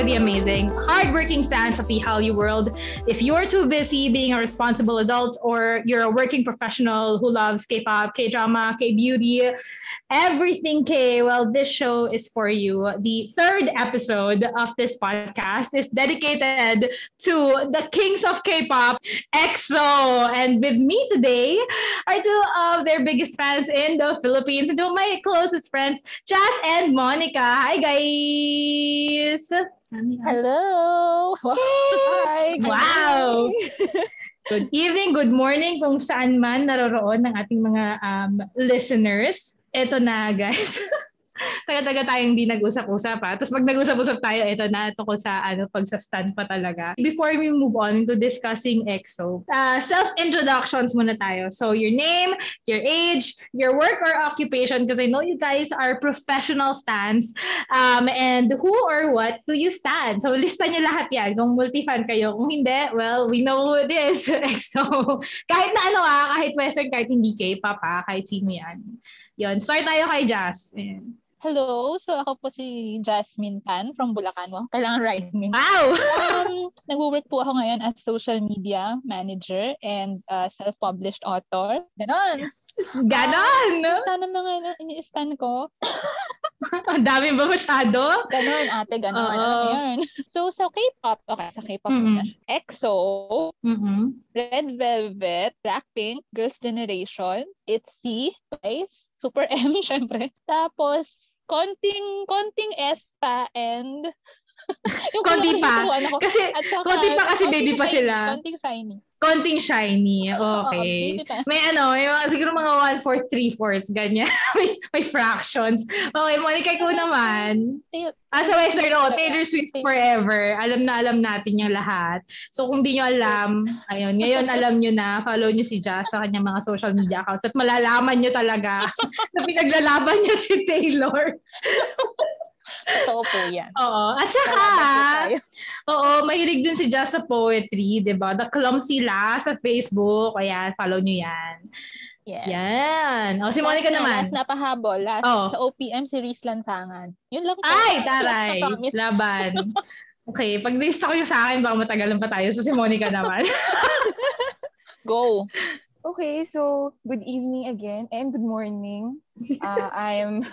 for the amazing, hardworking stance of the Hallyu world. If you're too busy being a responsible adult or you're a working professional who loves K-pop, K-drama, K-beauty, everything K, well, this show is for you. The third episode of this podcast is dedicated to the kings of K-pop, EXO. And with me today are two of their biggest fans in the Philippines, two of my closest friends, Jazz and Monica. Hi, guys! Hello! Hi! Wow! Good evening, good morning kung saan man naroroon ng ating mga um, listeners eto na guys. taga-taga tayong hindi nag-usap-usap ha. Tapos pag nag-usap-usap tayo, ito na tungkol sa ano, pag sa stand pa talaga. Before we move on to discussing EXO, uh, self-introductions muna tayo. So your name, your age, your work or occupation, because I know you guys are professional stands. Um, and who or what do you stand? So lista niyo lahat yan. Kung multi-fan kayo. Kung hindi, well, we know who it is. EXO. kahit na ano ah, kahit western, kahit hindi K-pop ah, kahit sino yan. Yun. Start tayo kay Jazz. Ayan. Hello, so ako po si Jasmine Tan from Bulacan. Wow, kailangan me. Wow! um, nag-work po ako ngayon as social media manager and uh, self-published author. Ganon! Ganon! Uh, stan na nga ini-stan ko. Ang dami ba masyado? Ganon, ate, ganon. Uh-oh. Ano yun? So, sa K-pop, okay, sa K-pop mm-hmm. na EXO, mm-hmm. Red Velvet, Blackpink, Girls' Generation, ITZY, Twice, Super M, syempre. Tapos, konting konting S pa and yung konti pa. Ko, kasi saka, konti pa kasi baby pa sila. Konting shiny. Konting shiny. Okay. May ano, may mga, siguro mga 1 4 3 fourths ganyan. may, may fractions. Okay, Monica, ikaw naman. Ah, sa Western, oh, Taylor Swift forever. Alam na alam natin yung lahat. So kung di nyo alam, ayun, ngayon alam nyo na, follow nyo si Jazz sa kanyang mga social media accounts at malalaman nyo talaga na pinaglalaban niya si Taylor. Totoo po yan. Oo. At saka, oo, mahilig din si Jazz sa poetry, di ba? The Clumsy La sa Facebook. Ayan, follow nyo yan. Yes. Yan. O, si Monica last naman. Last na pahabol. Last oh. sa OPM si Riz Lansangan. Yun lang. Ay, taray. Laban. Okay, pag lista ko yung sa akin, baka matagalan pa tayo. So, si Monica naman. Go. Okay, so good evening again and good morning. Uh, I'm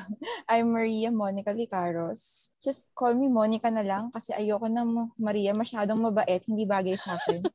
I'm Maria Monica Licaros. Just call me Monica na lang kasi ayoko na Maria masyadong mabait, hindi bagay sa akin.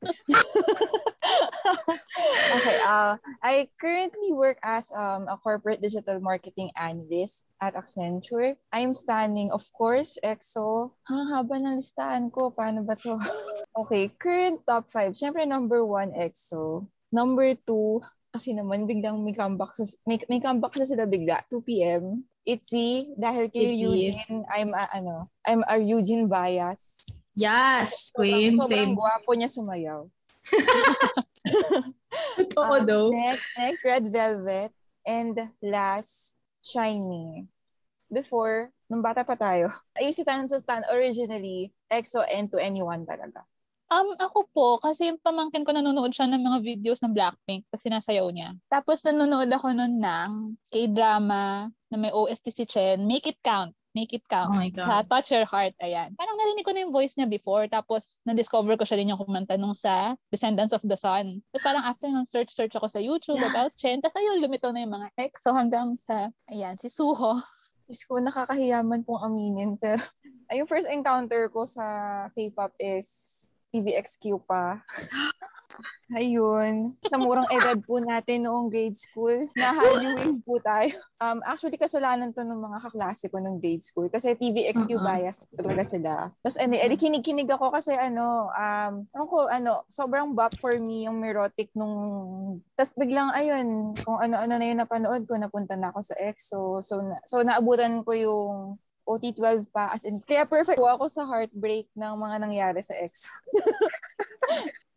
okay, uh, I currently work as um, a corporate digital marketing analyst at Accenture. I'm standing, of course, EXO. Ha, haba ng listahan ko. Paano ba to? okay, current top 5. Siyempre, number 1, EXO. Number two, kasi naman biglang may comeback, sa, may, may comeback sa sila bigla, 2 p.m. Itzy, dahil kay Itzy. Eugene, I'm a, ano, I'm a Eugene bias. Yes, queen. Sobrang, sobrang gwapo niya sumayaw. Totoo um, though. Next, next, Red Velvet. And last, Shiny. Before, nung bata pa tayo, I used to stand originally, EXO and to anyone talaga. Um, ako po, kasi yung pamangkin ko nanonood siya ng mga videos ng Blackpink kasi nasayaw niya. Tapos nanonood ako nun ng K-drama na may OST si Chen, Make It Count. Make It Count. Oh sa Touch Your Heart. Ayan. Parang narinig ko na yung voice niya before. Tapos, na-discover ko siya rin yung kumanta nung sa Descendants of the Sun. Tapos parang after nang search-search ako sa YouTube yes. about Chen. Tapos ayun, lumito na yung mga ex. So hanggang sa, ayan, si Suho. Diyos ko, nakakahiyaman pong aminin. Pero, ay, yung first encounter ko sa K-pop is TVXQ pa. Ayun. Sa murang edad po natin noong grade school. Na-Halloween po tayo. Um, actually, kasalanan to ng mga kaklase ko nung grade school. Kasi TVXQ uh-huh. bias talaga sila. Tapos, ano, edi kinig-kinig ako kasi ano, um, ako, ano, sobrang bop for me yung merotic nung... Tapos biglang, ayun, kung ano-ano na yun napanood ko, napunta na ako sa EXO. So, na, so naabutan ko yung OT12 pa. As in, kaya perfect po ako sa heartbreak ng mga nangyari sa ex.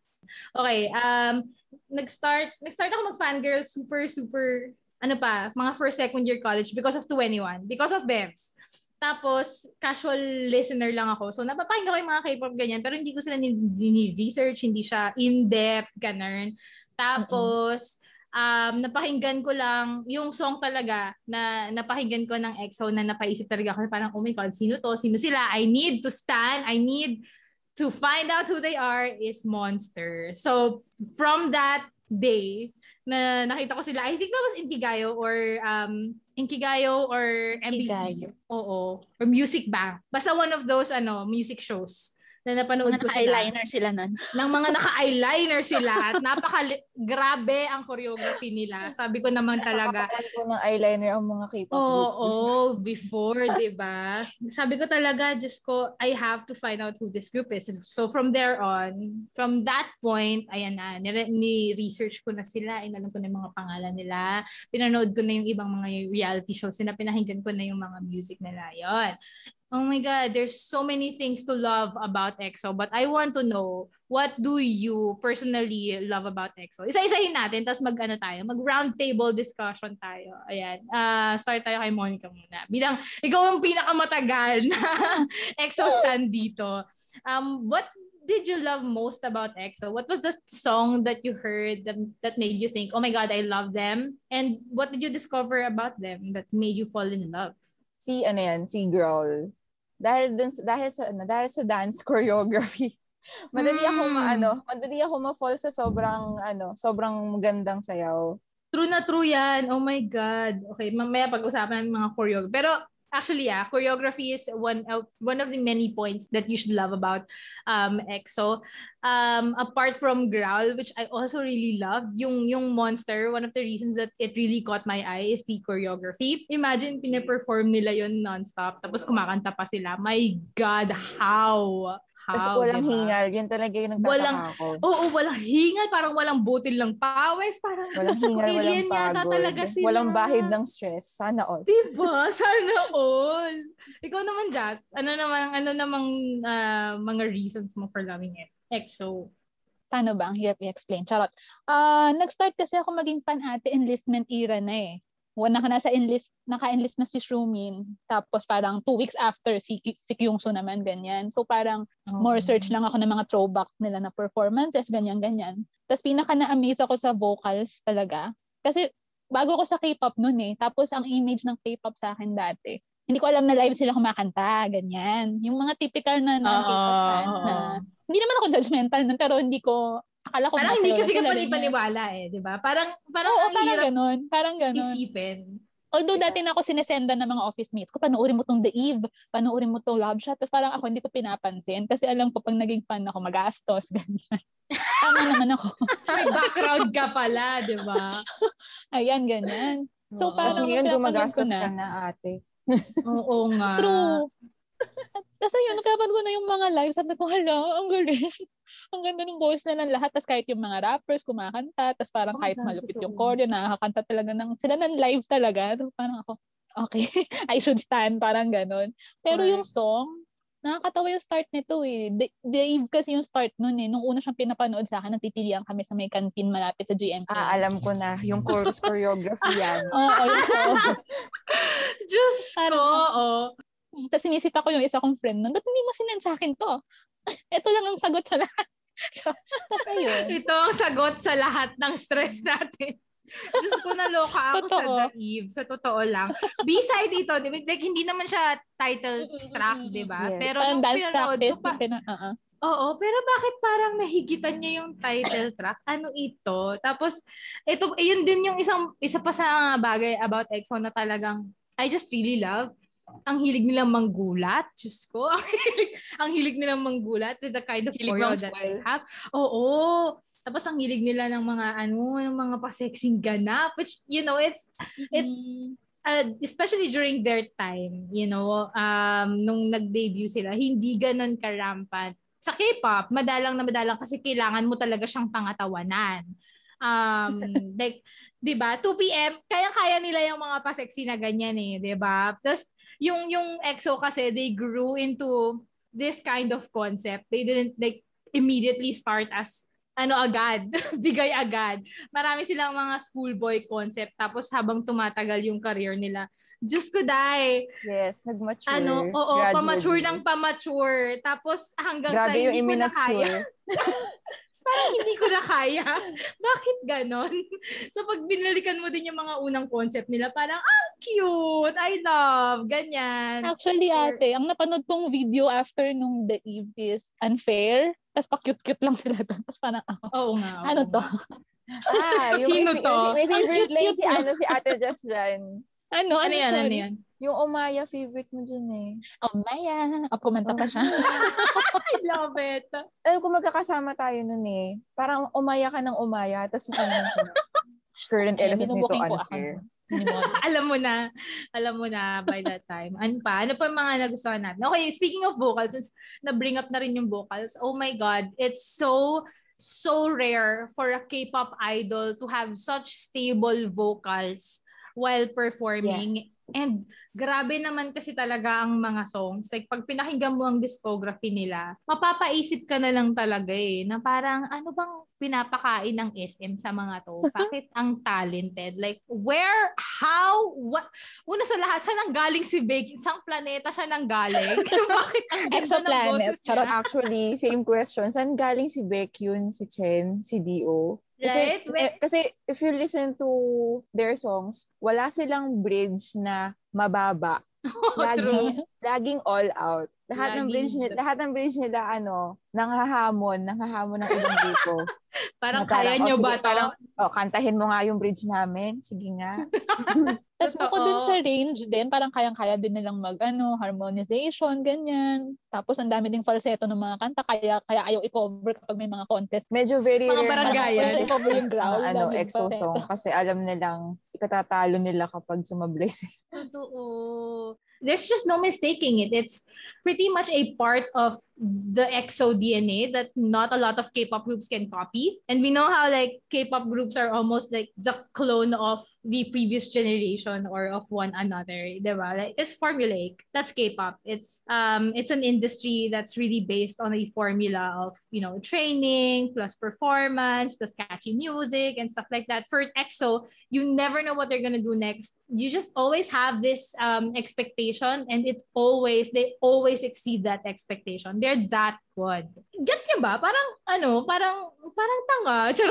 Okay, um, nag-start, nag-start ako mag-fangirl super, super, ano pa, mga first, second year college because of 21, because of Bevs. Tapos, casual listener lang ako. So, napapakinggan ko yung mga K-pop ganyan, pero hindi ko sila ni-research, hindi siya in-depth, ganun. Tapos, um, napakinggan ko lang yung song talaga na napakinggan ko ng EXO na napaisip talaga ako parang, oh my God, sino to? Sino sila? I need to stand. I need to find out who they are is Monster. So, from that day, na nakita ko sila, I think that was Inkigayo or um, Inkigayo or MBC. Inkigayo. Oo. Or Music Bank. Basta one of those ano music shows na napanood mga ko sila. eyeliner sila nun. Nang mga naka-eyeliner sila at napaka grabe ang choreography nila. Sabi ko naman talaga. Nakakapan ko ng eyeliner ang mga K-pop Oo, groups. Oo, oh, before, di ba? Sabi ko talaga, just ko, I have to find out who this group is. So from there on, from that point, ayan na, ni-research ko na sila, inalam ko na yung mga pangalan nila, pinanood ko na yung ibang mga reality shows nila, pinahinggan ko na yung mga music nila. Yon. Oh my God, there's so many things to love about EXO, but I want to know, what do you personally love about EXO? Isa-isahin natin, tapos mag, ano tayo, mag round table discussion tayo. Ayan, uh, start tayo kay Monica muna. Bilang, ikaw ang pinakamatagal na EXO stand dito. Um, what did you love most about EXO? What was the song that you heard that, that made you think, oh my God, I love them? And what did you discover about them that made you fall in love? Si ano yan, si Growl. Dahil dun, dahil sa ano, dahil sa dance choreography. madali mm. ako maano, madali ako ma-fall sa sobrang ano, sobrang magandang sayaw. True na true yan. Oh my God. Okay, mamaya pag-usapan natin mga choreography. Pero actually yeah choreography is one uh, one of the many points that you should love about um EXO. Um apart from growl which I also really love yung yung monster one of the reasons that it really caught my eye is the choreography. Imagine pine-perform nila yon nonstop tapos kumakanta pa sila. My god how, Tapos walang diba? hingal. Yun talaga yung nagtataka walang, ako. Oo, oh, oh, walang hingal. Parang walang butil lang pawis. Parang walang hingal, walang pagod. talaga sila. Walang bahid ng stress. Sana all. Diba? Sana all. Ikaw naman, Jazz. Ano naman, ano namang uh, mga reasons mo for loving it? EXO. Paano ba? Ang hirap i-explain. Charot. Uh, nag-start kasi ako maging fan ate enlistment era na eh wala ka nasa enlist, naka-enlist na si Shumin. Tapos parang two weeks after, si, si Kyungso naman, ganyan. So parang okay. more search lang ako ng mga throwback nila na performances, ganyan-ganyan. Tapos pinaka na-amaze ako sa vocals talaga. Kasi bago ko sa K-pop noon eh. Tapos ang image ng K-pop sa akin dati, hindi ko alam na live sila kumakanta, ganyan. Yung mga typical na, na uh, K-pop fans na, hindi naman ako judgmental nun, pero hindi ko akala ko parang hindi kasi ka panipaniwala eh, di ba? Parang, parang Oo, parang ganun. Parang ganun. Isipin. Although dati na ako sinesenda ng mga office mates ko, panoorin mo tong The Eve, panoorin mo tong Love Shot, tapos parang ako hindi ko pinapansin kasi alam ko pag naging fan ako, magastos, ganyan. Tama naman ako. May background ka pala, di ba? Ayan, ganyan. So, parang Tapos ngayon gumagastos na. ka na, ate. Oo nga. True. Tapos yun, nagkapan ko na yung mga live. Sabi ko, hala, ang galing. ang ganda ng voice na ng lahat. Tapos kahit yung mga rappers kumakanta. Tapos parang oh, kahit malupit yung choreo, nakakanta talaga ng, sila ng live talaga. So, parang ako, okay, I should stand. Parang ganun. Pero right. yung song, nakakatawa yung start nito eh. Dave kasi yung start nun eh. Nung una siyang pinapanood sa akin, nagtitilian kami sa may canteen malapit sa GMP. Ah, alam ko na. Yung chorus choreography yan. Oo, oh, yung chorus. Diyos ko, oo. Tapos sinisita ko yung isa kong friend nun, ba't hindi mo sinend sa akin to? Ito lang ang sagot sa lahat. so, tapos ayun. Ito ang sagot sa lahat ng stress natin. Diyos ko, naloka ako totoo. sa Eve. Sa totoo lang. B-side ito, like, hindi naman siya title track, di ba? Yes. Pero nung pinanood ko pa, uh-uh. Oo, pero bakit parang nahigitan niya yung title track? Ano ito? Tapos, ito, yun din yung isang, isa pa sa bagay about EXO na talagang I just really love ang hilig nilang manggulat. Diyos ko. Ang hilig, ang hilig nilang manggulat with the kind of choreo that they have. Oo. Tapos ang hilig nila ng mga ano, ng mga pa-sexing ganap. Which, you know, it's, it's, uh, especially during their time, you know, um, nung nag-debut sila, hindi ganun karampant. Sa K-pop, madalang na madalang kasi kailangan mo talaga siyang pangatawanan. Um, like, 'di ba? 2 PM, kaya-kaya nila yung mga pa-sexy na ganyan eh, 'di ba? Tapos yung yung EXO kasi they grew into this kind of concept. They didn't like immediately start as ano agad, bigay agad. Marami silang mga schoolboy concept tapos habang tumatagal yung career nila, Diyos ko dai. Yes, nag-mature. Ano, oo, gradually. pamature ng pamature. Tapos hanggang Grabe sa yung hindi ko na kaya. Parang hindi ko na kaya. Bakit ganon? So pag binalikan mo din yung mga unang concept nila, parang, ang cute! I love! Ganyan. Actually, Or- ate, ang napanood kong video after nung The Eve is unfair. Tapos pa-cute-cute lang sila doon. Tapos parang, oh, Oo nga. oo ano to? Ah, yung Sino to? May, may favorite cute si, ano, si Ate Jess dyan. Ano? Ano yan? Ano yan? Yung Umaya, favorite mo dyan eh. Oh, Maya. O, kumanta pa siya. I love it. Alam ko magkakasama tayo nun eh. Parang umaya ka ng umaya, tapos yung ano, current Eh, LSS nito ko ako. alam mo na, alam mo na by that time. Ano pa? Ano pa mga nagustuhan natin? Okay, speaking of vocals, since na-bring up na rin yung vocals, oh my God, it's so, so rare for a K-pop idol to have such stable vocals while performing. Yes. And grabe naman kasi talaga ang mga songs. Like, pag pinakinggan mo ang discography nila, mapapaisip ka na lang talaga eh, na parang, ano bang pinapakain ng SM sa mga to? Bakit ang talented? Like, where, how, what? Una sa lahat, saan ang galing si Big? Isang planeta siya nang galing? Bakit ang ganda ng boses niya? Charot. Actually, same question. Saan galing si Baekhyun, si Chen, si Dio? Kasi, Right? eh, kasi if you listen to their songs, wala silang bridge na mababa. Oh, Lagi, true. laging all out. Lahat ng Laging- bridge nila, lahat ng bridge nila ano, nanghahamon, nanghahamon ng ibang grupo. Parang parang, kaya oh, nyo sige, ba to? parang, oh, kantahin mo nga yung bridge namin. Sige nga. Tapos bukod dun sa range din, parang kayang-kaya din nilang mag, ano, harmonization, ganyan. Tapos ang dami ding falsetto ng mga kanta, kaya kaya ayaw i-cover kapag may mga contest. Medyo very Mga barangayan. mga I-cover yung growl. mga, ano, EXO song kasi alam nilang ikatatalo nila kapag sumablay sila. Totoo. There's just no mistaking it. It's pretty much a part of the EXO DNA that not a lot of K-pop groups can copy. And we know how like K-pop groups are almost like the clone of the previous generation or of one another. Diba? Like it's formulaic. That's K-pop. It's um it's an industry that's really based on a formula of, you know, training plus performance plus catchy music and stuff like that. For EXO, you never know what they're gonna do next. You just always have this um expectation and it always they always exceed that expectation. They're that good. Gets ba? Parang ano, parang parang tanga.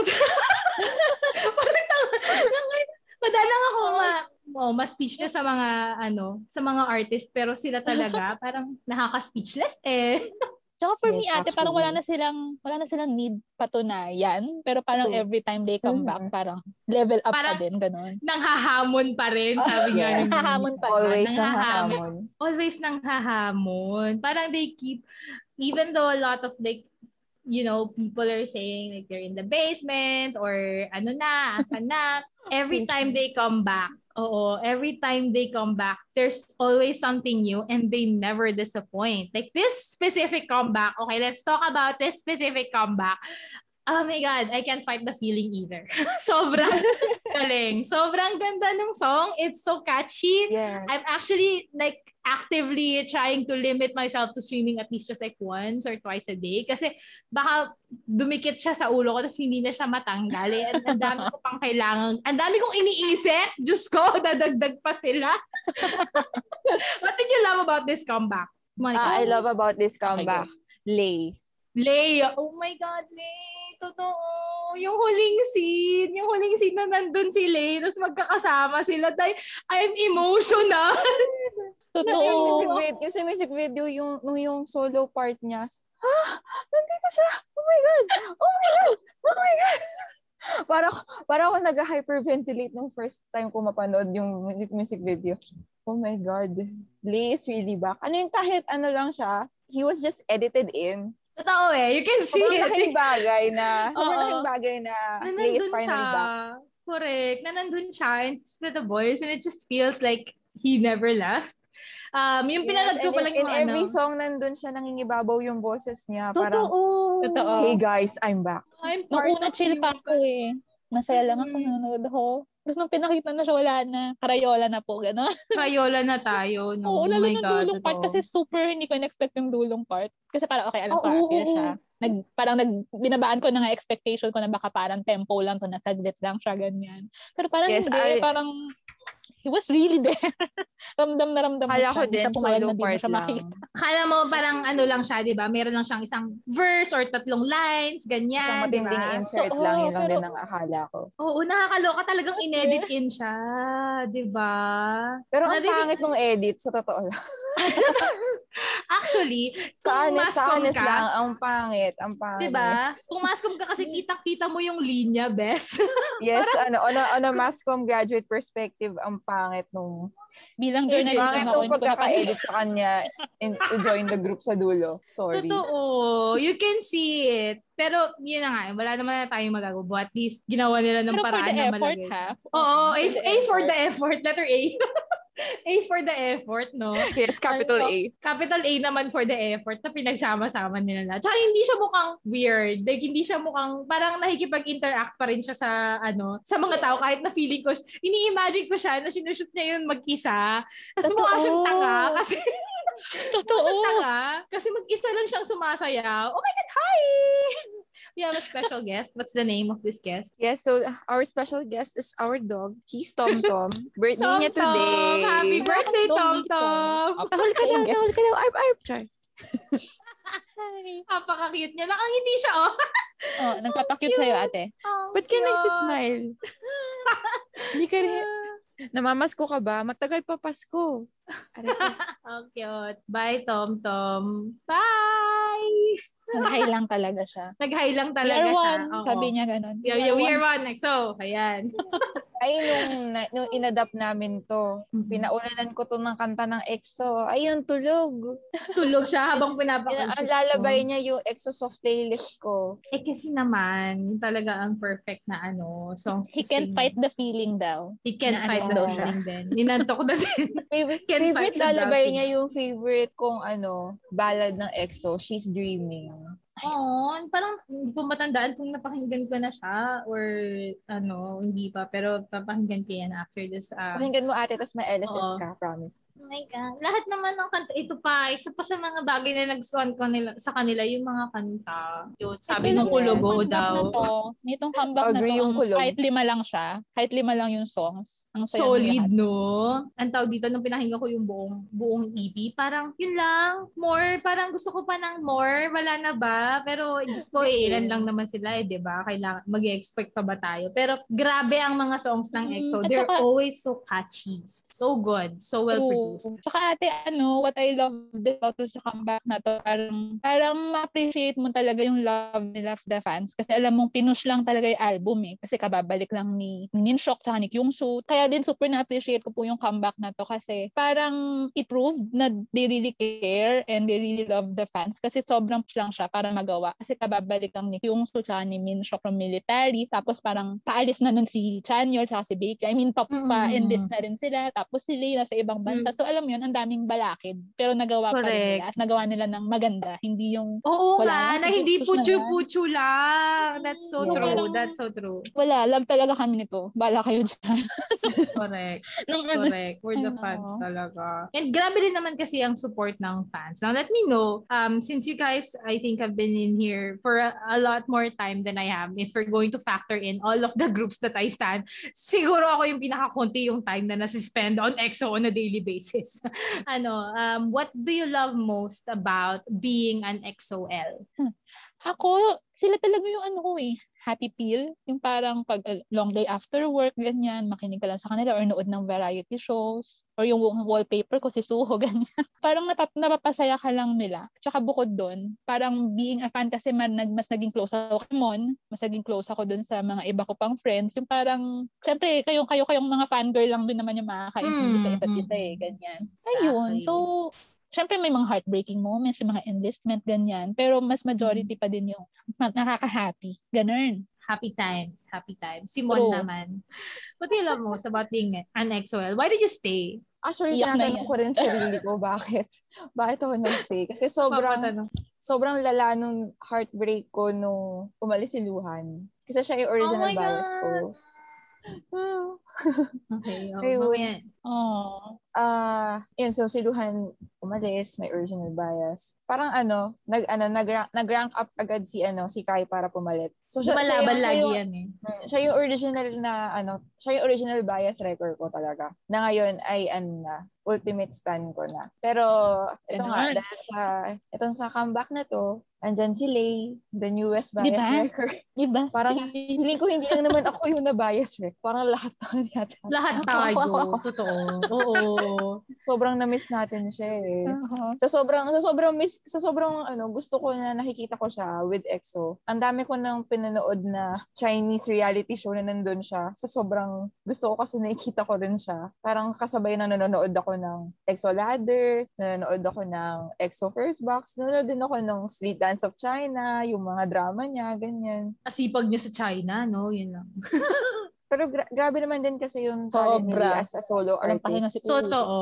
Parang tanga. Madalang ako ma oh, mas speechless sa mga ano, sa mga artist pero sila talaga parang nakaka-speechless eh. Tsaka for me, Yes, ate, parang wala actually. na silang, wala na silang need patunayan. Pero parang True. every time they come back, parang level up Parang- pa din, ganun. Nanghahamon pa rin, sabi nga. Yes. Nanghahamon pa. Always Nanghahamon. nanghahamon. always nang hahamon. Parang they keep, even though a lot of like, you know, people are saying like they're in the basement or ano na, asan na, every time they come back, oo, every time they come back, there's always something new and they never disappoint. Like this specific comeback, okay, let's talk about this specific comeback. Oh my God, I can't fight the feeling either. Sobrang galing. Sobrang ganda ng song. It's so catchy. Yes. I'm actually like actively trying to limit myself to streaming at least just like once or twice a day kasi baka dumikit siya sa ulo ko tapos hindi na siya matanggal eh. Ang, ang dami ko pang kailangan. Ang dami kong iniisip. Diyos ko, dadagdag pa sila. What did you love about this comeback? Ah, I love about this comeback. Lay. Leia. Oh my God, Lay. Totoo. Yung huling scene. Yung huling scene na nandun si Lay. Tapos magkakasama sila. Dahil I'm emotional. Kasi yung music, Totoo. video, yung sa music video, yung, yung solo part niya, ah, nandito siya. Oh my God. Oh my God. Oh my God. para, para ako nag-hyperventilate nung first time ko mapanood yung music, music video. Oh my God. Lee is really back. Ano yung kahit ano lang siya, he was just edited in. Totoo eh. You can see Sobrang it. laking bagay na, sobrang bagay na na Lee is nandun finally siya. back. Correct. Na nandun siya and it's with the boys and it just feels like he never left. Um, yung pinanood ko and pa in, lang in yung every ano. song nandun siya, nangingibabaw yung boses niya. Parang, Totoo. Totoo. hey guys, I'm back. I'm Nung part una, of chill pa ako eh. Masaya lang ako Mm. nanonood ako. Tapos nung pinakita na siya, wala na. Karayola na po, gano'n. Crayola na tayo. No? Oo, oh lalo my ng God. dulong part totoo. kasi super hindi ko in-expect yung dulong part. Kasi parang okay, alam ko appear oo, siya. nag, parang nag, binabaan ko na nga expectation ko na baka parang tempo lang to, na saglit lang siya, ganyan. Pero parang Yes, hindi, I- parang he was really there. ramdam na ramdam Kala ko din, solo na part lang. makita. Akala mo parang ano lang siya, di ba? Meron lang siyang isang verse or tatlong lines, ganyan, Isang di matinding ba? insert Oo, lang, yun lang pero- din ang akala ko. Oo, nakakaloka talagang inedit in siya, di ba? Pero ang Narinig- pangit nung edit, sa totoo lang. Actually, Sa kung honest, mascom ka, lang, ang pangit, ang pangit. di ba? Kung mascom ka kasi kita-kita mo yung linya, best. Yes, ano, on a, on a masscom graduate perspective, ang pangit nung, Bilang journalist pangit ako, nung pagkaka-edit sa kanya in, to join the group sa dulo. Sorry. Totoo. You can see it. Pero, yun na nga, wala naman na tayong magagawa. At least, ginawa nila ng Pero for paraan the na effort, malagay. ha? Oo, A, For the A for the effort. Letter A. A for the effort, no? Yes, capital Ano, A. Capital A naman for the effort na pinagsama-sama nila lahat. Tsaka hindi siya mukhang weird. Like, hindi siya mukhang, parang nakikipag-interact pa rin siya sa, ano, sa mga tao. Kahit na feeling ko, ini-imagine ko siya na sinushoot niya yun mag-isa. Tapos mukha siyang tanga kasi Totoo. mukha siyang tanga kasi mag-isa lang siyang sumasayaw. Oh my God, hi! We have a special guest. What's the name of this guest? Yes, so our special guest is our dog. He's Tom Tom. Birthday niya Tom Tom. today. Happy birthday, Tom. Tom! Tahol ka daw, tahol ka daw. Arp, arp, char. Napaka-cute niya. Ang hindi siya, oh. Oh, nagpapakute sa'yo, ate. Ang Ba't ka nagsismile? Hindi ka rin. Namamasko ka ba? Matagal pa Pasko. Ang cute. Bye, Tom Tom. Bye! Nag-hi lang talaga siya. Nag-hi lang talaga are siya. one. Oo. Sabi niya ganun. Yeah, yeah, we are one. So, ayan. Ay, nung, na- nung inadapt namin to, Mhm. pinaulanan ko to ng kanta ng EXO. Ayun, tulog. Tulog siya habang Ina- pinapakita. Ang lalabay niya yung EXO soft playlist ko. Eh kasi naman, yun talaga ang perfect na ano, songs He can't sing. fight the feeling daw. He can't na fight ano the daw siya. feeling din. Ninantok na din. Favorite, Can't favorite lalabay niya yung favorite kong ano, ballad ng EXO, She's Dreaming. Oo, parang hindi ko matandaan kung napakinggan ko na siya or ano, hindi pa. Pero papakinggan ko yan after this. Uh, Pakinggan mo ate, tas may LSS Oo. ka, promise. Oh my God. Lahat naman ng kanta, ito pa, isa pa sa mga bagay na nagustuhan ko nila, sa kanila, yung mga kanta. Yun, sabi Ito nung lang, kulugo comeback daw. Na to, nitong comeback Agree na to, yung ang- kulog. kahit lima lang siya, kahit lima lang yung songs, ang saya Solid, lahat. no? Ang tawag dito, nung pinakinggan ko yung buong, buong EP, parang, yun lang, more, parang gusto ko pa ng more, wala na ba? Pero, Diyos ko, eh, ilan lang naman sila, eh, di ba? Kailangan, mag-expect pa ba tayo? Pero, grabe ang mga songs ng Mm, EXO. at They're saka- always so catchy. So good. So well produced. True. Tsaka ate, ano, what I love about sa comeback na to, parang, parang ma-appreciate mo talaga yung love nila of the fans. Kasi alam mong pinush lang talaga yung album eh. Kasi kababalik lang ni, ni Ninshok tsaka ni Kyungsu. Kaya din super na-appreciate ko po yung comeback na to kasi parang it-proved na they really care and they really love the fans. Kasi sobrang push lang siya para magawa. Kasi kababalik lang ni Kyungsu tsaka ni Minshok from military. Tapos parang paalis na nun si Chanyeol tsaka si Baekhyun. I mean, pa, Mm. pa-enlist na rin sila. Tapos si Lee nasa ibang bansa. So alam yun, ang daming balakid. Pero nagawa pa rin Correct. nila. At nagawa nila ng maganda. Hindi yung Oo Wala nga, na, hindi puchu-puchu lang. That's so Yeah. true. Parang- That's so true. wala. Love talaga kami nito. Bala kayo dyan. Correct. Nung ano, Correct. For the Ano? fans talaga. And grabe din naman kasi ang support ng fans. Now, let me know, um, since you guys, I think, have been in here for a, a lot more time than I am, if we're going to factor in all of the groups that I stand, siguro ako yung pinakakunti yung time na nasispend on EXO on a daily basis. ano, um, what do you love most about being an EXO-L? Ako, sila talaga yung ano ko eh. Happy pill. Yung parang pag uh, long day after work, ganyan, makinig ka lang sa kanila or nood ng variety shows. Or yung wa- wallpaper ko si Suho, ganyan. parang napap napapasaya ka lang nila. Tsaka bukod doon, parang being a fan kasi man, nag, mas naging close ako kay Mon, mas naging close ako doon sa mga iba ko pang friends. Yung parang, syempre, kayo, kayo, kayong mga fangirl lang din naman yung makakaintindi sa Mm, isa't mm, isa eh, ganyan. Ayun. Exactly. So, syempre may mga heartbreaking moments, yung mga enlistment, ganyan. Pero mas majority pa din yung nakaka-happy. Ganun. Happy times, happy times. Simon True. naman. What do you love most about being an EXO-L? Why did you stay? Actually, Iyak na tinatanong ko rin sarili ko, bakit? bakit ako nag-stay? Kasi sobrang, sobrang lala nung heartbreak ko nung umalis si Luhan. Kasi siya yung original Oh my bias ko. Okay. Oh, Ayun. Oh. Ah, yun, so si Luhan umalis, may original bias. Parang ano, nag ano nag-rank, nag-rank up agad si ano si Kai para pumalit. So siya, siya yung, lagi siya yung, yan eh. Hmm, siya yung original na ano, siya yung original bias wrecker ko talaga. Na ngayon ay ano na, ultimate stand ko na. Pero ito Ganun. nga, dahil sa, itong sa comeback na to, andyan si Lay, the newest bias diba? wrecker. Diba? Parang hiling ko hindi lang naman ako yung na-bias wreck. Parang lahat naman yata. Lahat tayo. Totoo. Oo. Sobrang na-miss natin siya eh. Uh-huh. Sa sobrang, sa sobrang miss, sa sobrang ano, gusto ko na nakikita ko siya with EXO. Ang dami ko nang pinanood na Chinese reality show na nandun siya. Sa sobrang gusto ko kasi nakikita ko rin siya. Parang kasabay na nanonood ako ng EXO Ladder, nanonood ako ng EXO First Box, nanonood din ako ng Street Dance of China, yung mga drama niya, ganyan. Asipag niya sa China, no? Yun lang. Pero gra- grabe naman din kasi yung talent niya as a solo artist. Si totoo.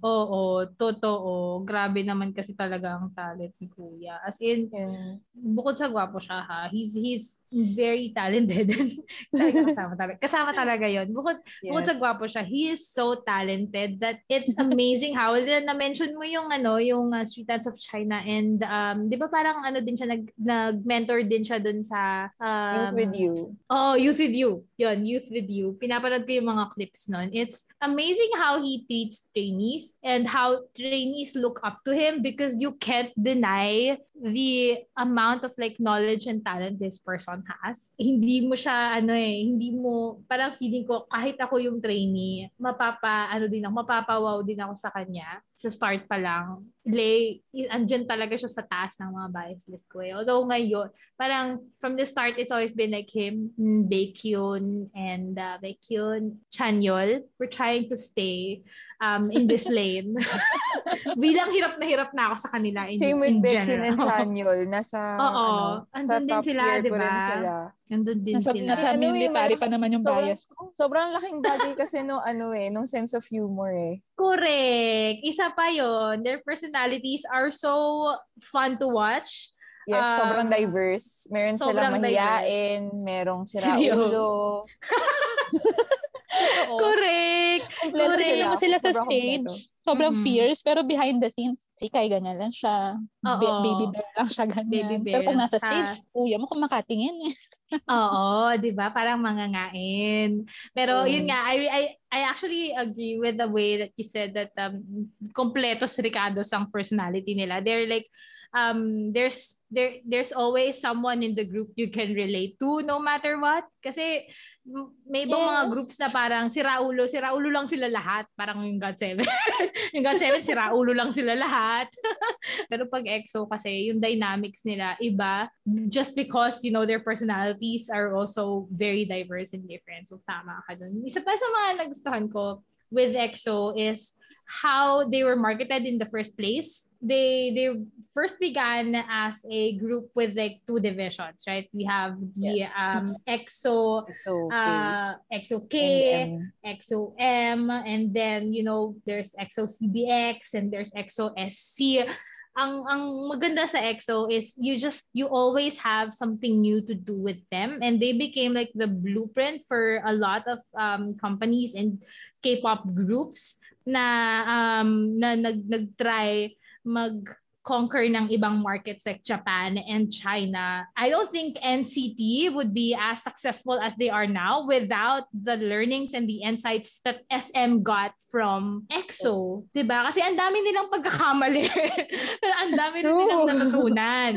Oo, totoo. Grabe naman kasi talaga ang talent ni Kuya. As in, yeah. bukod sa gwapo siya ha, he's he's very talented. talaga kasama talaga. Kasama talaga yon Bukod, yes. bukod sa gwapo siya, he is so talented that it's amazing how, na-mention mo yung ano, yung uh, Street Dance of China and um, di ba parang ano din siya, nag, nag-mentor din siya dun sa um, Youth With You. Oh, Youth With You. Yun, Youth with you, pinapanood ko yung mga clips nun. It's amazing how he treats trainees and how trainees look up to him because you can't deny the amount of like knowledge and talent this person has. Hindi mo siya ano eh, hindi mo parang feeling ko kahit ako yung trainee, mapapa ano din ako, mapapawaw din ako sa kanya sa start pa lang. Lay, andyan talaga siya sa taas ng mga bias list ko eh. Although ngayon, parang from the start, it's always been like him, Baekhyun, and uh, Baekhyun, Chanyol. We're trying to stay um, in this lane. Bilang hirap na hirap na ako sa kanila in, Same with in Baekhyun and Chanyol. Nasa, Oo, ano, sa top sila, tier diba? rin sila. Nandun din nasa, sila. Nasa ano, military pa naman yung sobrang, bias ko. Sobrang laking bagay kasi no, ano eh, nung sense of humor eh. Correct. Isa pa yon Their personalities are so fun to watch. Yes, um, sobrang diverse. Meron sobrang silang mahiyain, diverse. merong siraulo. Correct. Correct. Sila, mo sila sa stage, sobrang mm-hmm. fierce, pero behind the scenes, si Kai ganyan lang siya. B- baby bear lang siya ganyan. Baby bear. Pero pag nasa stage, kuya mo kung makatingin eh. Oo, 'di ba? Parang mangangain. Pero mm. yun nga, I, I I actually agree with the way that you said that um kompletos Ricardo's ang personality nila. They're like um there's there there's always someone in the group you can relate to no matter what kasi may ibang yes. mga groups na parang si Raulo si Raulo lang sila lahat parang yung God 7 yung God 7 si Raulo lang sila lahat pero pag EXO kasi yung dynamics nila iba just because you know their personalities are also very diverse and different so tama ka dun isa pa sa mga nagustuhan ko with EXO is how they were marketed in the first place. They they first began as a group with like two divisions, right? We have the yes. um EXO, EXO K, uh, EXO K, and EXO M, and then you know there's EXO CBX and there's EXO SC. Ang ang maganda sa EXO is you just you always have something new to do with them. And they became like the blueprint for a lot of um, companies and K-pop groups na um na nag nag-try mag conquer ng ibang markets like Japan and China. I don't think NCT would be as successful as they are now without the learnings and the insights that SM got from EXO. 'Di ba? Kasi ang dami nilang pagkakamali. Pero ang dami rin nilang natutunan.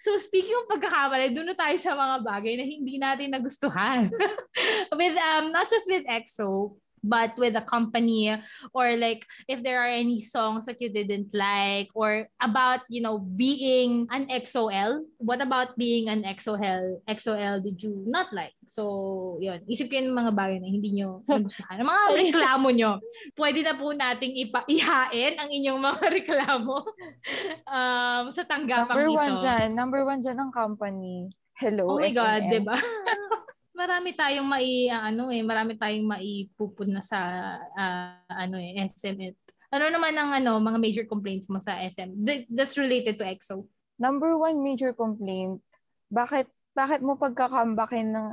So speaking of pagkakamali, doon na tayo sa mga bagay na hindi natin nagustuhan. with um not just with EXO, but with a company or like if there are any songs that you didn't like or about you know being an XOL what about being an XOL XOL did you not like? So yun isip ko yung mga bagay na hindi nyo nagustuhan. Mga reklamo nyo pwede na po nating ipa ihain ang inyong mga reklamo. Um, sa tanggapang number ito. one dyan number one dyan ang company. Hello oh my SNM. god diba marami tayong mai ano eh, marami tayong maipupun na sa uh, ano eh SM. Ano naman ang ano mga major complaints mo sa SM? That's related to EXO. Number one major complaint, bakit bakit mo pagkakambakin ng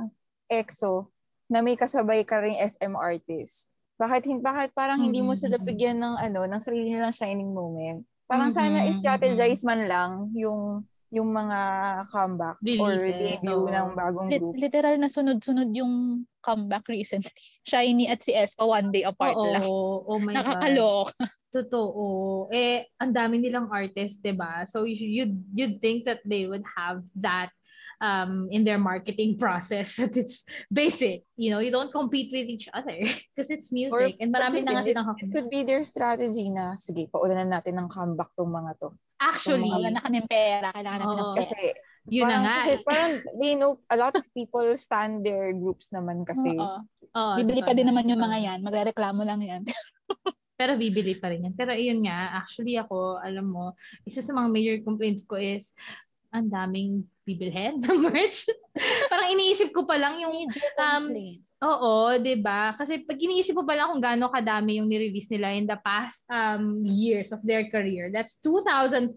EXO na may kasabay ka ring SM artist? Bakit, bakit parang hindi mo sila Mm-mm. bigyan ng ano, ng sarili nilang shining moment? Parang Mm-mm, sana mm-mm. i-strategize man lang yung yung mga comeback or Releases, debut oo. ng bagong Lit- group. literal na sunod-sunod yung comeback recently. Shiny at si Espa one day apart Oo, lang. oh my God. Nakakalok. Totoo. Eh, ang dami nilang artist, 'di ba? So you you'd you'd think that they would have that um in their marketing process that it's basic. You know, you don't compete with each other because it's music and marami na nga it, silang it could be their strategy na, sige, paulanan natin ng comeback tong mga to. Actually, Wala na kaming pera. Kailangan natin ng pera. Kasi, yun na parang, nga. kasi parang they know, a lot of people stand their groups naman kasi. Oo. Oo, Bibili pa din naman yung mga yan. Magre-reklamo lang yan. Pero bibili pa rin yan. Pero ayun nga, actually ako, alam mo, isa sa mga major complaints ko is, ang daming bibilhin ng merch. Parang iniisip ko pa lang yung, um, oo, 'di ba Kasi pag iniisip ko pa lang kung gaano kadami yung nirelease nila in the past um, years of their career. That's 2012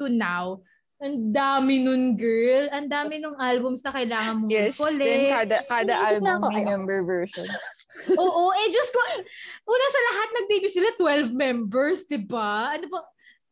to now. Ang dami nun, girl. Ang dami nung albums na kailangan mong Yes, i-collect. then kada, kada Iniisip album ako, may ay, member version. Oo, eh, Diyos ko. Una sa lahat, nag-debut sila 12 members, di ba? Ano ba?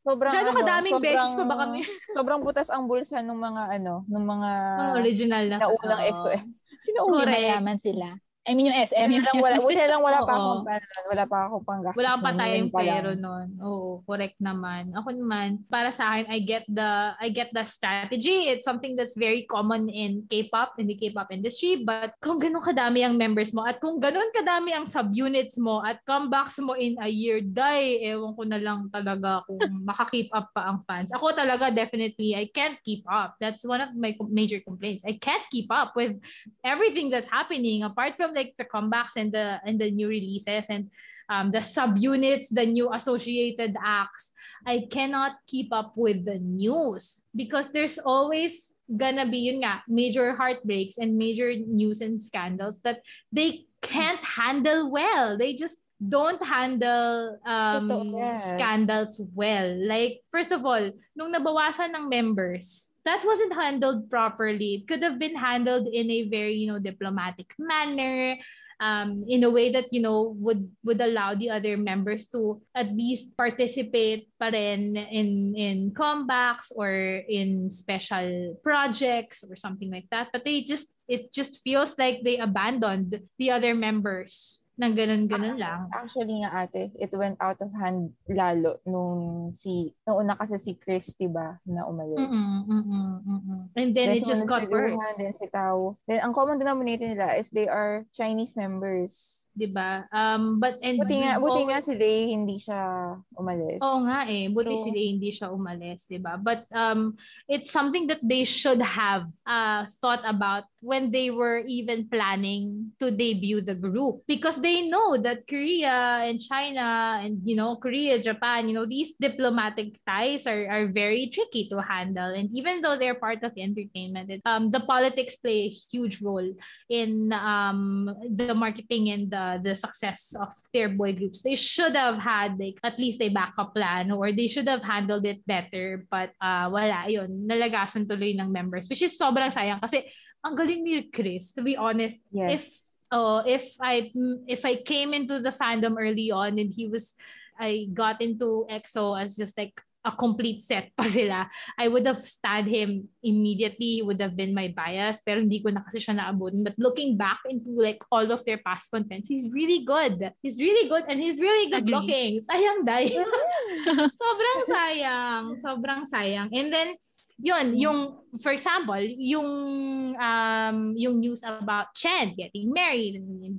Sobrang Gano'ng ano, kadaming sobrang, beses pa ba kami? sobrang butas ang bulsa ng mga ano, ng mga Mga original na. naunang. EXO. Sino una? mayaman sila. I mean, yung SM. Buti lang wala, buti lang wala pa akong ano, wala pa akong panggastos. Wala pa tayong pero noon. Oo, correct naman. Ako naman, para sa akin, I get the I get the strategy. It's something that's very common in K-pop, in the K-pop industry. But kung ganun kadami ang members mo at kung ganun kadami ang subunits mo at comebacks mo in a year, die, ewan ko na lang talaga kung makakip up pa ang fans. Ako talaga, definitely, I can't keep up. That's one of my major complaints. I can't keep up with everything that's happening apart from like the comebacks and the and the new releases and um, the subunits, the new associated acts. I cannot keep up with the news because there's always gonna be yun nga, major heartbreaks and major news and scandals that they can't handle well. They just don't handle um, yes. scandals well. Like, first of all, nung nabawasan ng members, that wasn't handled properly. It could have been handled in a very, you know, diplomatic manner, um, in a way that, you know, would would allow the other members to at least participate pa rin in, in comebacks or in special projects or something like that. But they just, it just feels like they abandoned the other members ng ganun-ganun lang. Actually nga ate, it went out of hand lalo nung si, nung una kasi si Chris, diba, na umalis. Mm-mm, mm-mm, mm-mm. And then it si just got worse. Then si Tao. Then ang common denominator nila is they are Chinese members. 'Di ba? Um but and Buti nga, buti always- nga si Day hindi siya umalis. Oo nga eh. Buti True. sila hindi siya umalis, di ba? But um, it's something that they should have uh, thought about when they were even planning to debut the group. Because they know that Korea and China and, you know, Korea, Japan, you know, these diplomatic ties are, are very tricky to handle. And even though they're part of the entertainment, it, um, the politics play a huge role in um, the marketing and the, the success of their boy groups. They should have had like at least a backup plan or they should have handled it better but uh, wala yun. Nalagasan tuloy ng members which is sobrang sayang kasi ang galing ni Chris to be honest. Yes. If oh if I if I came into the fandom early on and he was I got into EXO as just like a complete set pa sila. I would have stand him immediately. He would have been my bias. Pero hindi ko na kasi siya naabutin. But looking back into like all of their past contents, he's really good. He's really good and he's really good Agree. looking. Sayang dahil. sobrang sayang. Sobrang sayang. And then, yun, yung, for example, yung, um, yung news about Chen getting married and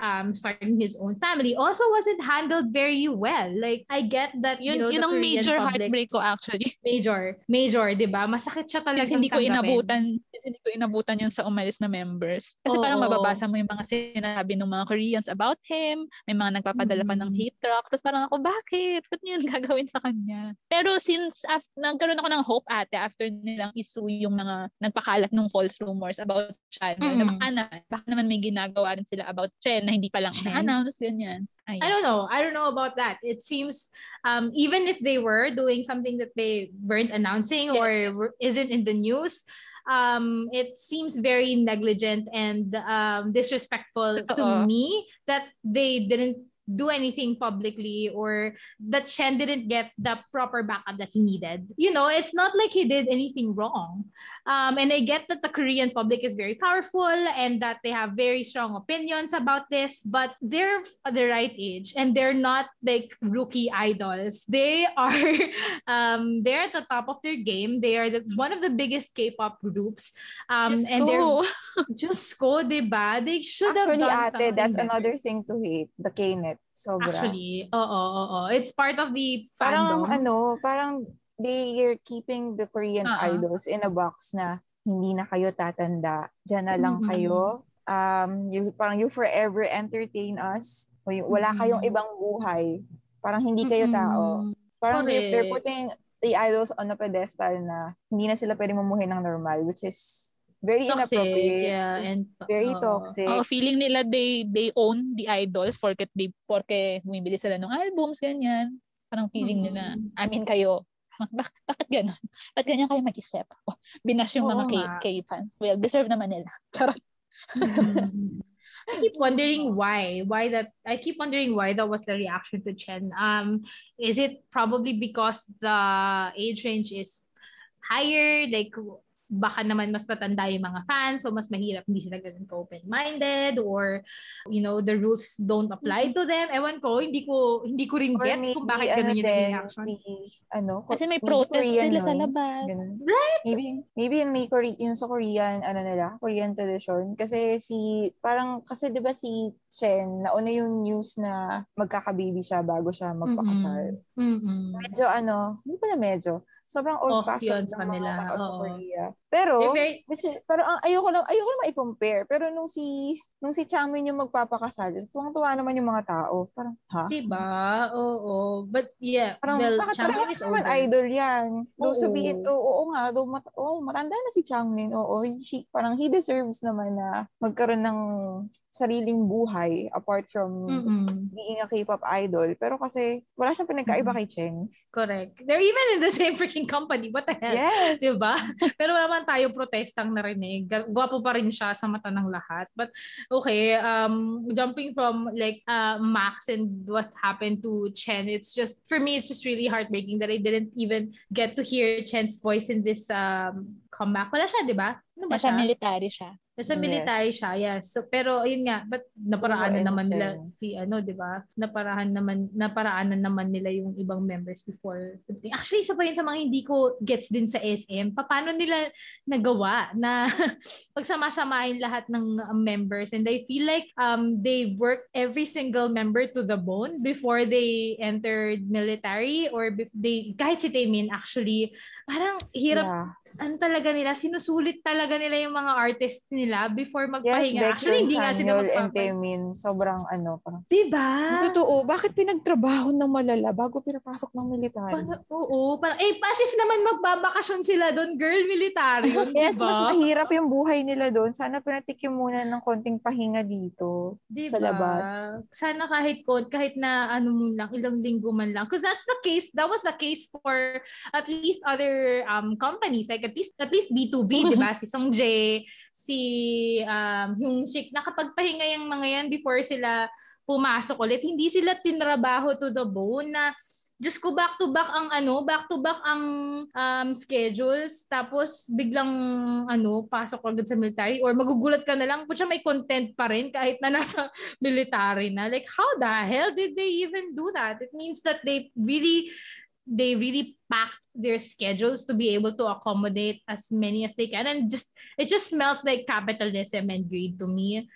um, starting his own family also wasn't handled very well. Like, I get that, you Yun, know, yun ang Korean major public, heartbreak ko actually. major, major, di ba? Masakit siya talaga Kasi hindi ko inabutan, since hindi ko inabutan yung sa umalis na members. Kasi parang Oo. mababasa mo yung mga sinabi ng mga Koreans about him, may mga nagpapadala pa ng Mm. hate trucks, tapos parang ako, bakit? Ba't yun gagawin sa kanya? Pero since af- nagkaroon ako ng hope ate after nilang isu yung mga nagpakalat ng false rumors about Chan, Mm. na baka, na, baka naman may ginagawa rin sila about Chen na hindi pa lang na-announce, ganyan. Ayun. I don't know. I don't know about that. It seems um, even if they were doing something that they weren't announcing Yes, or yes. isn't in the news, um, it seems very negligent and um, disrespectful Totoo. to me that they didn't do anything publicly or that Chen didn't get the proper backup that he needed. You know, it's not like he did anything wrong. Um, and I get that the Korean public is very powerful and that they have very strong opinions about this, but they're at the right age and they're not like rookie idols. They are um, they're at the top of their game. They are the, one of the biggest K-pop groups. Um, Diyos and ko. they're just go, diba? They should have Actually, done ate, something that's better. another thing to hate. The K-net. Sobra. Actually, oo, oo, oo. It's part of the parang ano, parang they are keeping the Korean ah. idols in a box na hindi na kayo tatanda. Diyan na lang Mhm. kayo. Um, you, parang you forever entertain us. Wala Mhm. kayong ibang buhay. Parang hindi kayo tao. Parang they're, they're Correct. putting the idols on a pedestal na hindi na sila pwede mamuhay ng normal, which is very Toxic, inappropriate. yeah, and Very oo. toxic. Oo, feeling nila they they own the idols porket they porke bumibili sila ng albums ganyan. Parang feeling nila, Mm. amin kayo. Bak- bakit ganun? Bakit ganyan kayo mag-isip? Oh, binash yung Oo mga K. K-fans. Well, deserve naman nila. Charot. Mhm. I keep wondering why. Why that I keep wondering why that was the reaction to Chen. Um is it probably because the age range is higher like baka naman mas patanda yung mga fans so mas mahirap hindi sila ganun ka-open-minded or you know the rules don't apply to them ewan ko hindi ko hindi ko rin Or gets kung bakit ganun ano yung naging din, reaction Si, ano, Kasi may protest Korean sila sa noise, labas. ganun. Right? Maybe, maybe yung may Kore- yung sa Korean, ano nila, Korean tradition. Kasi si, parang, kasi di ba si Chen, nauna yung news na magkakababy siya bago siya magpakasal. Mm-mm. Medyo ano, hindi pa na medyo. Sobrang old-fashioned sa ng mga kanila, tao sa oo. Korea. Pero, very- which is- pero ang ayoko lang, ayoko lang i-compare. Pero nung si, nung si Changmin yung magpapakasal, tuwang-tuwa naman yung mga tao. Parang, ha? Diba? Oo. But yeah, Parang, well, bakit Changmin parang is naman idol yan? Though Oo. sabihin, oo, oo nga, though mat, oo, matanda na si Changmin, oo, she, parang he deserves naman na magkaroon ng sariling buhay apart from Mm-mm. being a K-pop idol. Pero kasi, wala siyang pinagkaiba Mm. kay Chen. Correct. They're even in the same freaking company. What the hell? Yes! Diba? Pero wala naman tayo protestang narinig. Gwapo pa rin siya sa mata ng lahat. But okay, um, jumping from like uh, Max and what happened to Chen, it's just, for me, it's just really heartbreaking that I didn't even get to hear Chen's voice in this um, comeback. Wala siya, di ba? Ano ba Nasa siya? military siya. Nasa Yes. military siya, yes. So, pero yun nga, but naparaanan and naman nila Chen. si ano, 'di ba? Naparahan naman naparaanan naman nila yung ibang members before. Actually, isa pa yun sa mga hindi ko gets din sa SM. Paano nila nagawa na pagsama-samahin lahat ng uh, members and I feel like um they worked every single member to the bone before they entered military or they kahit si Taemin actually parang hirap Yeah. Ano talaga nila, sinusulit talaga nila yung mga artists nila before Yes, magpahinga. Baekhyun, Actually, hindi nga sila magpapahinga. Taemin, sobrang ano, parang, Diba? Totoo, bakit pinagtrabaho ng malala bago pinapasok ng military? Parang, oo. Parang, eh, pasif naman magbabakasyon sila doon, girl military. yun, Yes, diba? mas mahirap yung buhay nila doon. Sana pinatikim muna ng konting pahinga dito. Diba? sa labas. Sana kahit ko, kahit na ano mo lang, ilang linggo man lang. Because that's the case, that was the case for at least other um companies. Like at least, at least B2B, di ba? Si Song Jae, si um, Hyung Sik, nakapagpahinga yung mga yan before sila pumasok ulit. Hindi sila tinrabaho to the bone na Diyos ko, back to back ang ano, back to back ang um, schedules. Tapos biglang ano, pasok agad sa military or magugulat ka na lang, putya may content pa rin kahit na nasa military na. Like, how the hell did they even do that? It means that they really they really packed their schedules to be able to accommodate as many as they can and just it just smells like capitalism and greed to me.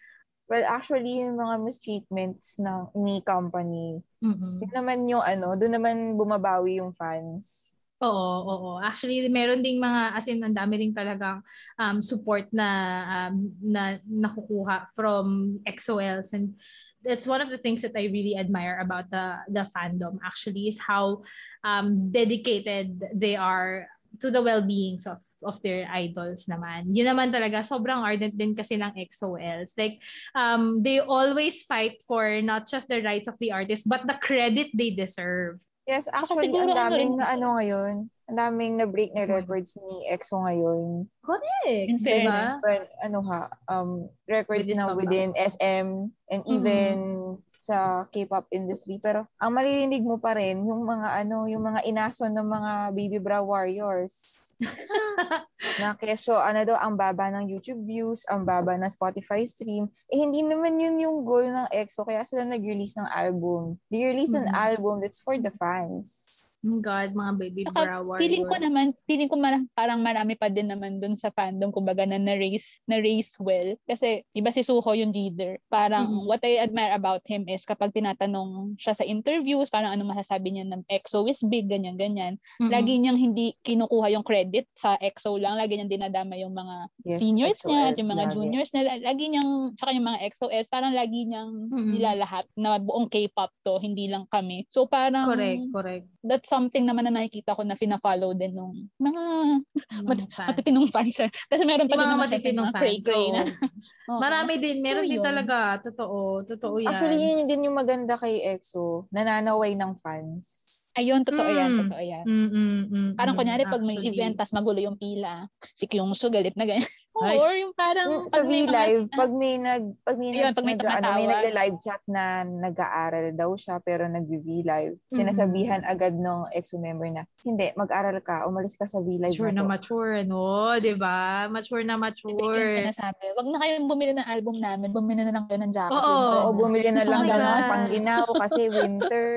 Well, actually, yung mga mistreatments ng ni company, mm yun naman yung ano, doon naman bumabawi yung fans. Oo, oo. Actually, meron ding mga, as in, ang dami rin talagang um, support na, um, na nakukuha from XOLs. And that's one of the things that I really admire about the, the fandom, actually, is how um, dedicated they are to the well-beings of of their idols naman. Yun naman talaga, sobrang ardent din kasi ng XOLs. Like, um, they always fight for not just the rights of the artist, but the credit they deserve. Yes, actually, ang ano daming na ano ngayon, ang daming na-break na records ni EXO ngayon. Correct. In Diba? fairness. But, ano ha, um, records na within SM and even sa K-pop industry. Pero ang maririnig mo pa rin yung mga ano, yung mga inaso ng mga baby bra warriors. na keso, ano daw, ang baba ng YouTube views, ang baba ng Spotify stream. Eh, hindi naman yun yung goal ng EXO, kaya sila nag-release ng album. They release an Mhm. album that's for the fans. Oh God, mga baby Saka, bra warriors. Feeling ko naman, feeling ko mar- parang marami pa din naman dun sa fandom, kumbaga na na-raise, na-raise well. Kasi, iba si Suho yung leader. Parang, Mhm. what I admire about him is kapag tinatanong siya sa interviews, parang ano masasabi niya ng EXO is big, ganyan-ganyan. Mhm. Lagi niyang hindi kinukuha yung credit sa EXO lang. Lagi niyang dinadama yung mga Yes, seniors niya, at yung mga lagi. juniors niya. Lagi niyang, tsaka yung mga EXO-S, parang lagi niyang Mhm. nilalahat na buong K-pop to, hindi lang kami. So parang, Correct, correct. that's something naman na nakikita ko na fina-follow din nung mga Mga fans. matitinong fans. Kasi meron pa Yung din mga naman matitinong fans. cray-cray na. oo. Oo. Marami din. Meron So, din yun. talaga. Totoo. Totoo yan. Actually, yun din yung maganda kay EXO. Nananaway ng fans. Ayun, totoo yan, Mm. totoo yan. Mm, mm, mm, Parang mm, kunyari, pag may actually. event, tas magulo yung pila, si Kyungso galit na ganyan. Ay. Or yung parang, Yung sa pag may mga- V-Live, pag may nag pag may Ayun, nag, pag may nag- ano, may nagla-live chat na nag-aaral daw siya pero nag-V-Live, sinasabihan agad ng EXO member na, hindi, mag-aral ka, umalis ka sa V-Live Mature na na mature, no? Di ba? Mature na Yung mature. sinasabi, wag na kayong bumili ng album namin, bumili na lang kayo ng jacket. Oo. winter Oo, na." bumili na lang Oh ng pangginaw kasi winter.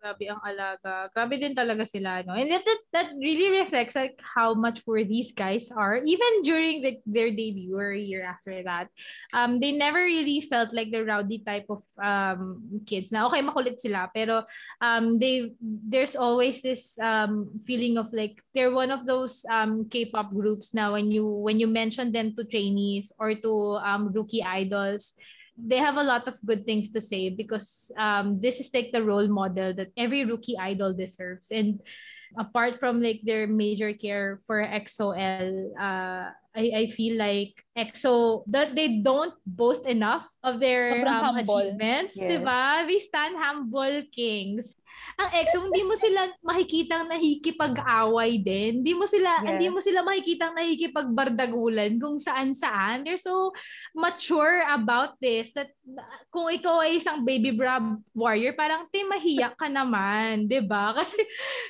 Grabe ang alaga. Grabe din talaga sila, no? And that, that, really reflects like how mature these guys are. Even during the, their debut or a year after that, um, they never really felt like the rowdy type of um, kids. Na okay, makulit sila, pero um, they there's always this um, feeling of like they're one of those um, K-pop groups now when you when you mention them to trainees or to um, rookie idols, they have a lot of good things to say because um, this is like the role model that every rookie idol deserves. And apart from like their major care for XOL, uh, I, I feel like EXO that they don't boast enough of their Sobrang um, humble. achievements, Yes. 'di ba? We stand humble kings. Ang EXO hindi mo sila makikitang nakikipag-away din. Hindi mo sila Yes. hindi mo sila makikitang nakikipagbardagulan kung saan-saan. They're so mature about this that kung ikaw ay isang baby bra warrior, parang te mahiya ka naman, 'di ba? Kasi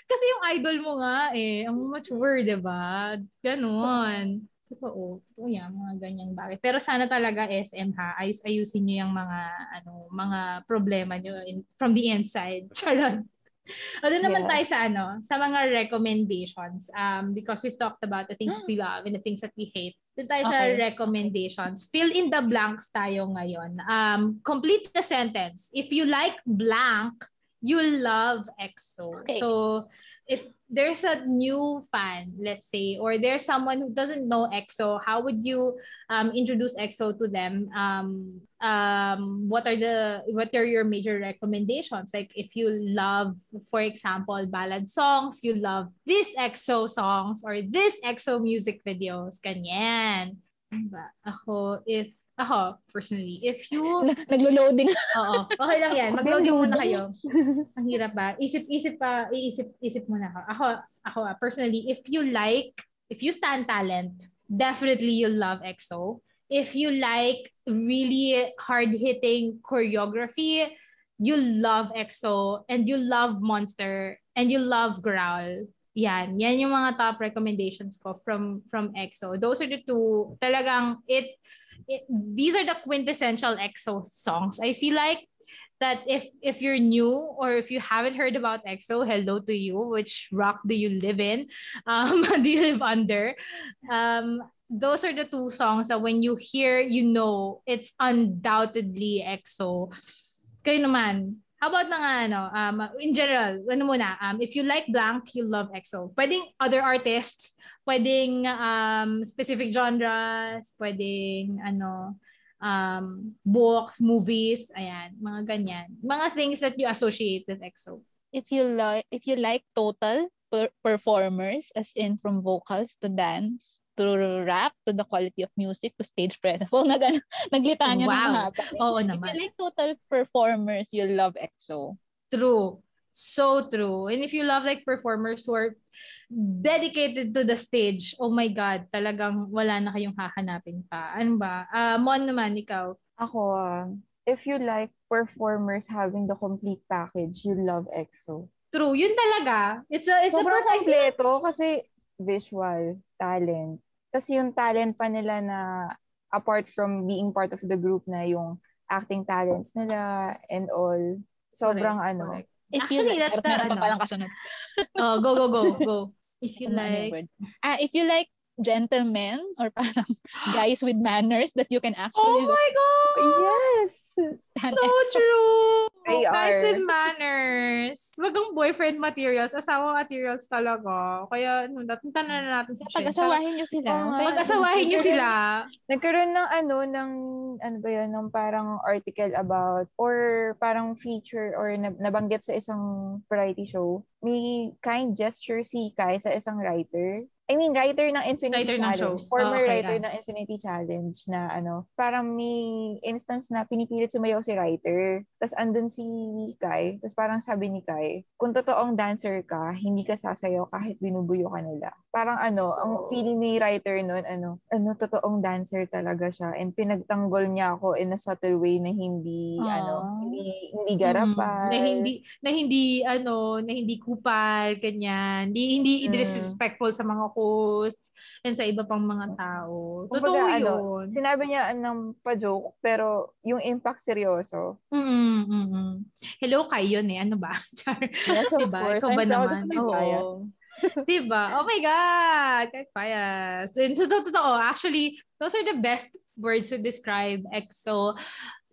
kasi yung idol mo nga eh, ang mature, 'di ba? Ganon. Totoo. Totoo yan, mga ganyang bagay. Pero sana talaga SM ha, ayus-ayusin nyo yung mga, ano, mga problema nyo in, from the inside. Charot. O doon naman Yes. tayo sa ano, sa mga recommendations. Um, because we've talked about the things that we love and the things that we hate. Doon tayo sa Okay. recommendations. Fill in the blanks tayo ngayon. Um, complete the sentence. If you like blank, you love EXO. Okay. So, if there's a new fan, let's say, or there's someone who doesn't know EXO, how would you um, introduce EXO to them? Um, um, what are the what are your major recommendations? Like if you love, for example, ballad songs, you love this EXO songs or this EXO music videos, ganyan. Diba? Ako, if, ako, personally, if you Naglo-loading. Oo. Okay lang yan. Mag-loading muna kayo. Ang hirap ba? Isip-isip pa, iisip-isip muna ako. Ako, ako personally, if you like, if you stand talent, definitely you'll love EXO. If you like really hard-hitting choreography, you love EXO and you love Monster and you love Growl. Yan, yan yung mga top recommendations ko from from EXO. Those are the two talagang it, it these are the quintessential EXO songs. I feel like that if if you're new or if you haven't heard about EXO, hello to you. Which rock do you live in? Um, do you live under? Um, those are the two songs that when you hear, you know it's undoubtedly EXO. Kayo naman, how about nga, ano, um, in general, ano muna, um, if you like blank, you love EXO. Pwedeng other artists, pwedeng um, specific genres, pwedeng ano, um, books, movies, ayan, mga ganyan. Mga things that you associate with EXO. if you like if you like total per- performers as in from vocals to dance to rap to the quality of music to stage presence. Well, nag naglitanya ng Wow. mahaba. Oo If you naman. like total performers, you'll love EXO. True. So true. And if you love like performers who are dedicated to the stage, oh my God, talagang wala na kayong hahanapin pa. Ano ba? Uh, Mon naman, ikaw. Ako, uh, if you like performers having the complete package, you love EXO. True. Yun talaga. It's a, it's Sobrang a perfect... kompleto kasi visual, talent. Tapos yung talent pa nila na apart from being part of the group na yung acting talents nila and all, sobrang correct, ano. Correct. If Actually, you like, that's the, ano. pa palang kasunod. oh, go, go, go, go. If you ano like... Ah, if you like gentlemen or parang guys with manners that you can actually Oh my God! Yes! So true! They guys are. with manners. Wag ang boyfriend materials. Asawa materials talaga. Kaya, ano, natunta na natin si Pag-asawahin nyo sila. Oh, Pag-asawahin nyo sila. Nagkaroon ng ano, ng, ano ba yun, ng parang article about, or parang feature, or nabanggit sa isang variety show. May kind gesture si Kai sa isang writer I mean, writer ng Infinity writer Challenge. Ng Former oh, okay, writer ah. ng Infinity Challenge na ano, parang may instance na pinipilit sumayaw si writer. Tapos andun si Kai. Tapos parang sabi ni Kai, kung totoong dancer ka, hindi ka sasayaw kahit binubuyo ka nila. Parang ano, ang feeling ni writer noon, ano, ano, totoong dancer talaga siya. And pinagtanggol niya ako in a subtle way na hindi, Aww. ano, hindi, hindi garapan. Mm, na hindi, na hindi, ano, na hindi kupal, ganyan. Hindi, hindi mm. disrespectful sa mga posts and sa iba pang mga tao. Totoo Kumbaga, ano, yun. Ano, sinabi niya ng pa-joke, pero yung impact seryoso. Mm-mm, Hello kayo eh. Ano ba? yes, of diba? course. Ikaw ba I'm naman? proud of my bias. diba? Oh my God! Kay bias. And so, totoo. Actually, those are the best words to describe EXO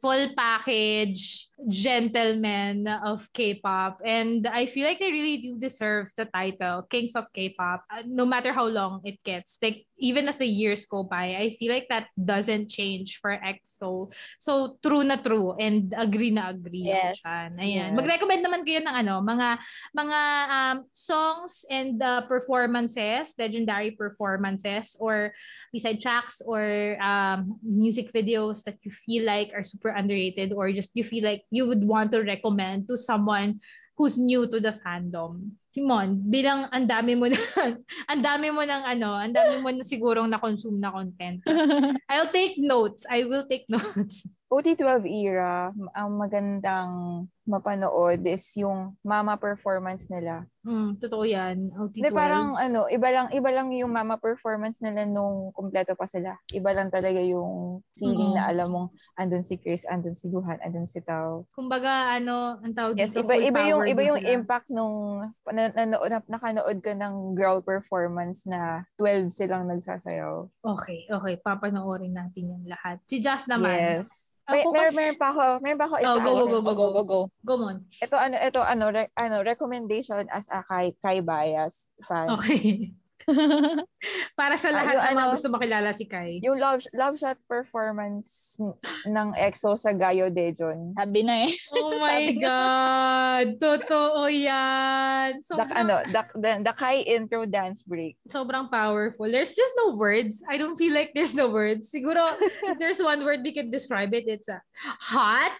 full package gentlemen of K-pop. And I feel like they really do deserve the title Kings of K-pop uh, no matter how long it gets. Like even as the years go by I feel like that doesn't change for EXO so true na true and agree na agree yes. ayan yes. mag-recommend naman kayo ng ano mga mga um, songs and uh, performances legendary performances or beside tracks or um, music videos that you feel like are super underrated or just you feel like you would want to recommend to someone who's new to the fandom? Simon, bilang ang dami mo na ang dami mo ng ano, ang dami mo na sigurong na-consume na content. I'll take notes. I will take notes. OT12 era, ang magandang mapanood is yung mama performance nila. Mm, totoo yan. OT12. Hindi, parang ano, iba lang, iba lang yung mama performance nila nung kumpleto pa sila. Iba lang talaga yung feeling mm. na alam mong andun si Chris, andun si Luhan, andun si Tao. Kumbaga, ano, ang tawag yes, dito, iba, iba yung, iba yung sila. impact nung na, na, na, nakanood ka ng girl performance na 12 silang nagsasayaw. Okay, okay. Papanoorin natin yung lahat. Si Just naman. Yes. May, ako meron, meron pa ako, meron pa ako isa. Oh, go, go, go, go, go, go, go. Go, Mon. Ito, ano, ito, ano, re, ano, recommendation as a Kai, Kai Bias fan. Okay. Para sa lahat uh, ng ano, mga gusto makilala si Kai. Yung love, love shot performance ng EXO sa Gayo Dejon. Sabi na eh. Oh my God! Totoo yan! Sobrang, the, ano, the, the, the Kai intro dance break. Sobrang powerful. There's just no words. I don't feel like there's no words. Siguro, if there's one word we can describe it, it's a hot,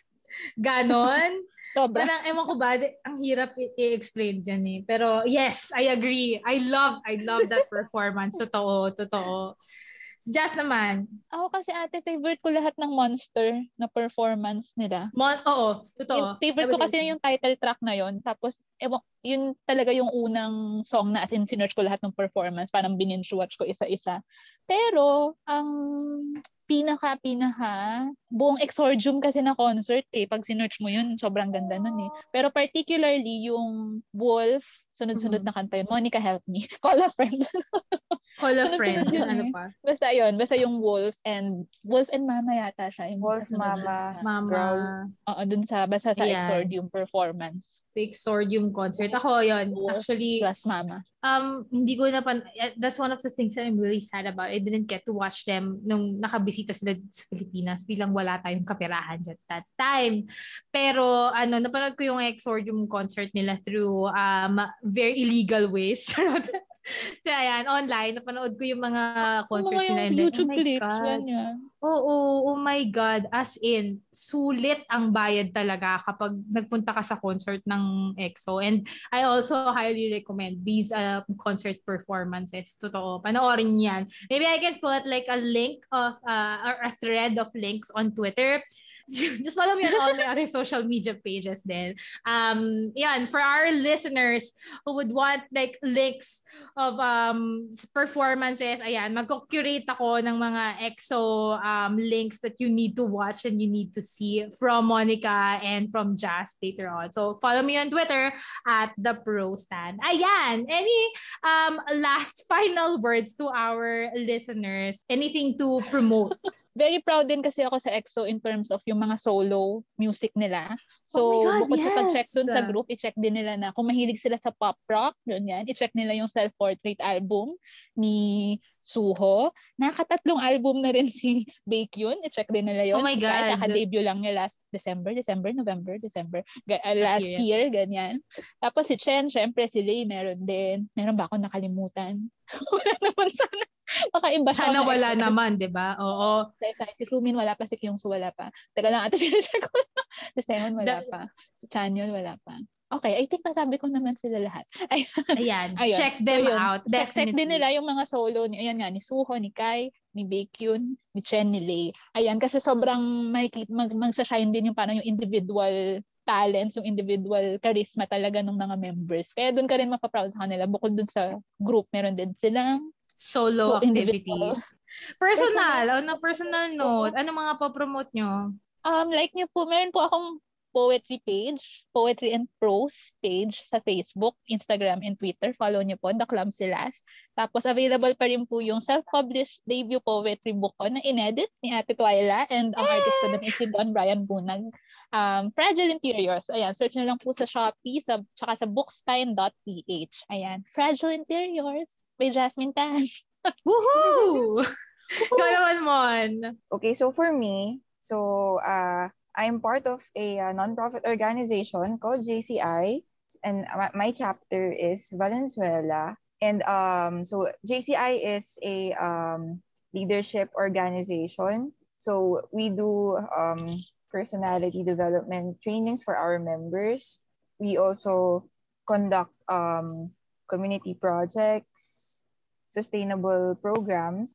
ganon. Sobra. Parang, ewan ko ba, ang hirap i-explain dyan eh. Pero yes, I agree. I love, I love that performance. Totoo, totoo. Si Jazz naman. Ako kasi ate, favorite ko lahat ng Monster na performance nila. Mon oo, totoo. Yung favorite ko kasi yung title track na yon Tapos, ewan, yun talaga yung unang song na as in sinerch ko lahat ng performance. Parang binge watch ko isa-isa. Pero, ang pinaka-pinaka, buong exordium kasi na concert eh. Pag sinerch mo yun, sobrang ganda nun eh. Pero particularly yung Wolf, sunod-sunod mm-hmm. na kanta yun. Monica, help me. Call a friend. Call a friend. Yun, ano eh. pa? Basta yun. Basta yung Wolf and, Wolf and Mama yata siya. Yung Wolf, Mama, Mama. Girl. Oo, dun sa, basta sa yeah. exordium performance. The exordium concert. Ako yun. Actually, plus Mama. Um, hindi ko na pan, that's one of the things that I'm really sad about. I didn't get to watch them nung nakabis bumisita sila sa Pilipinas bilang wala tayong kaperahan at that time. Pero ano, napanood ko yung Exordium concert nila through um, very illegal ways. so, ayan, online, napanood ko yung mga concerts nila. Yung YouTube oh clips, God. Oo, oh my God. As in, sulit ang bayad talaga kapag nagpunta ka sa concert ng EXO. And I also highly recommend these uh, concert performances. Totoo. Panoorin yan. Maybe I can put like a link of, uh, or a thread of links on Twitter just follow me on all my other social media pages then. Um, yan, for our listeners who would want like links of um performances, ayan, magko-curate ako ng mga EXO um links that you need to watch and you need to see from Monica and from Jazz later on. So follow me on Twitter at the Pro Stand. Ayan, any um last final words to our listeners? Anything to promote? Very proud din kasi ako sa EXO in terms of yung mga solo music nila. So, oh God, bukod yes. sa pag-check dun sa group, i-check din nila na kung mahilig sila sa pop rock, ganyan, i-check nila yung self-portrait album ni Suho. Nakatatlong album na rin si Baekhyun. I-check din nila yun. Oh my God. Kahit kaka-debut lang niya last December, December, November, December. Ga- uh, last year, year, ganyan. Tapos si Chen, syempre si Lay, meron din. Meron ba ako nakalimutan? Wala naman sana. Baka iba Sana na wala naman, di ba? Oo. Si Rumin wala pa, si Kyungsu wala pa. Teka lang, ate sinecheck ko. si Seon wala Da- pa. Si Chanyeol wala pa. Okay, I think nasabi ko naman sila lahat. Ay, Ayan. Ayun. Check them So, yun. out. check, check Definitely. din nila yung mga solo. Ni, ayan nga, ni Suho, ni Kai, ni Baekhyun, ni Chen, ni Lay. Ayan, kasi sobrang makikita, mag, magsashine din yung parang yung individual talents, yung individual charisma talaga ng mga members. Kaya doon ka rin mapaproud sa kanila. Bukod doon sa group, meron din silang Solo So, activities. Personal. On a personal note, ano mga papromote nyo? Um, like niyo po, meron po akong poetry page, poetry and prose page sa Facebook, Instagram, and Twitter. Follow niyo po, The Clumsy Lass. Tapos available pa rin po yung self-published debut poetry book ko na inedit ni Ate Twyla and ang artist ko is si Don Brian Bunag. Um, Fragile Interiors. Ayan, search na lang po sa Shopee, sa, tsaka sa bookspine.ph. Ayan, Fragile Interiors by Jasmine Tan. Woohoo! Ikaw naman, Mon. Okay, so for me, so uh, I'm part of a uh, nonprofit organization called JCI, and my, my chapter is Valenzuela. And um, so JCI is a um, leadership organization. So we do um, personality development trainings for our members. We also conduct um, community projects, sustainable programs.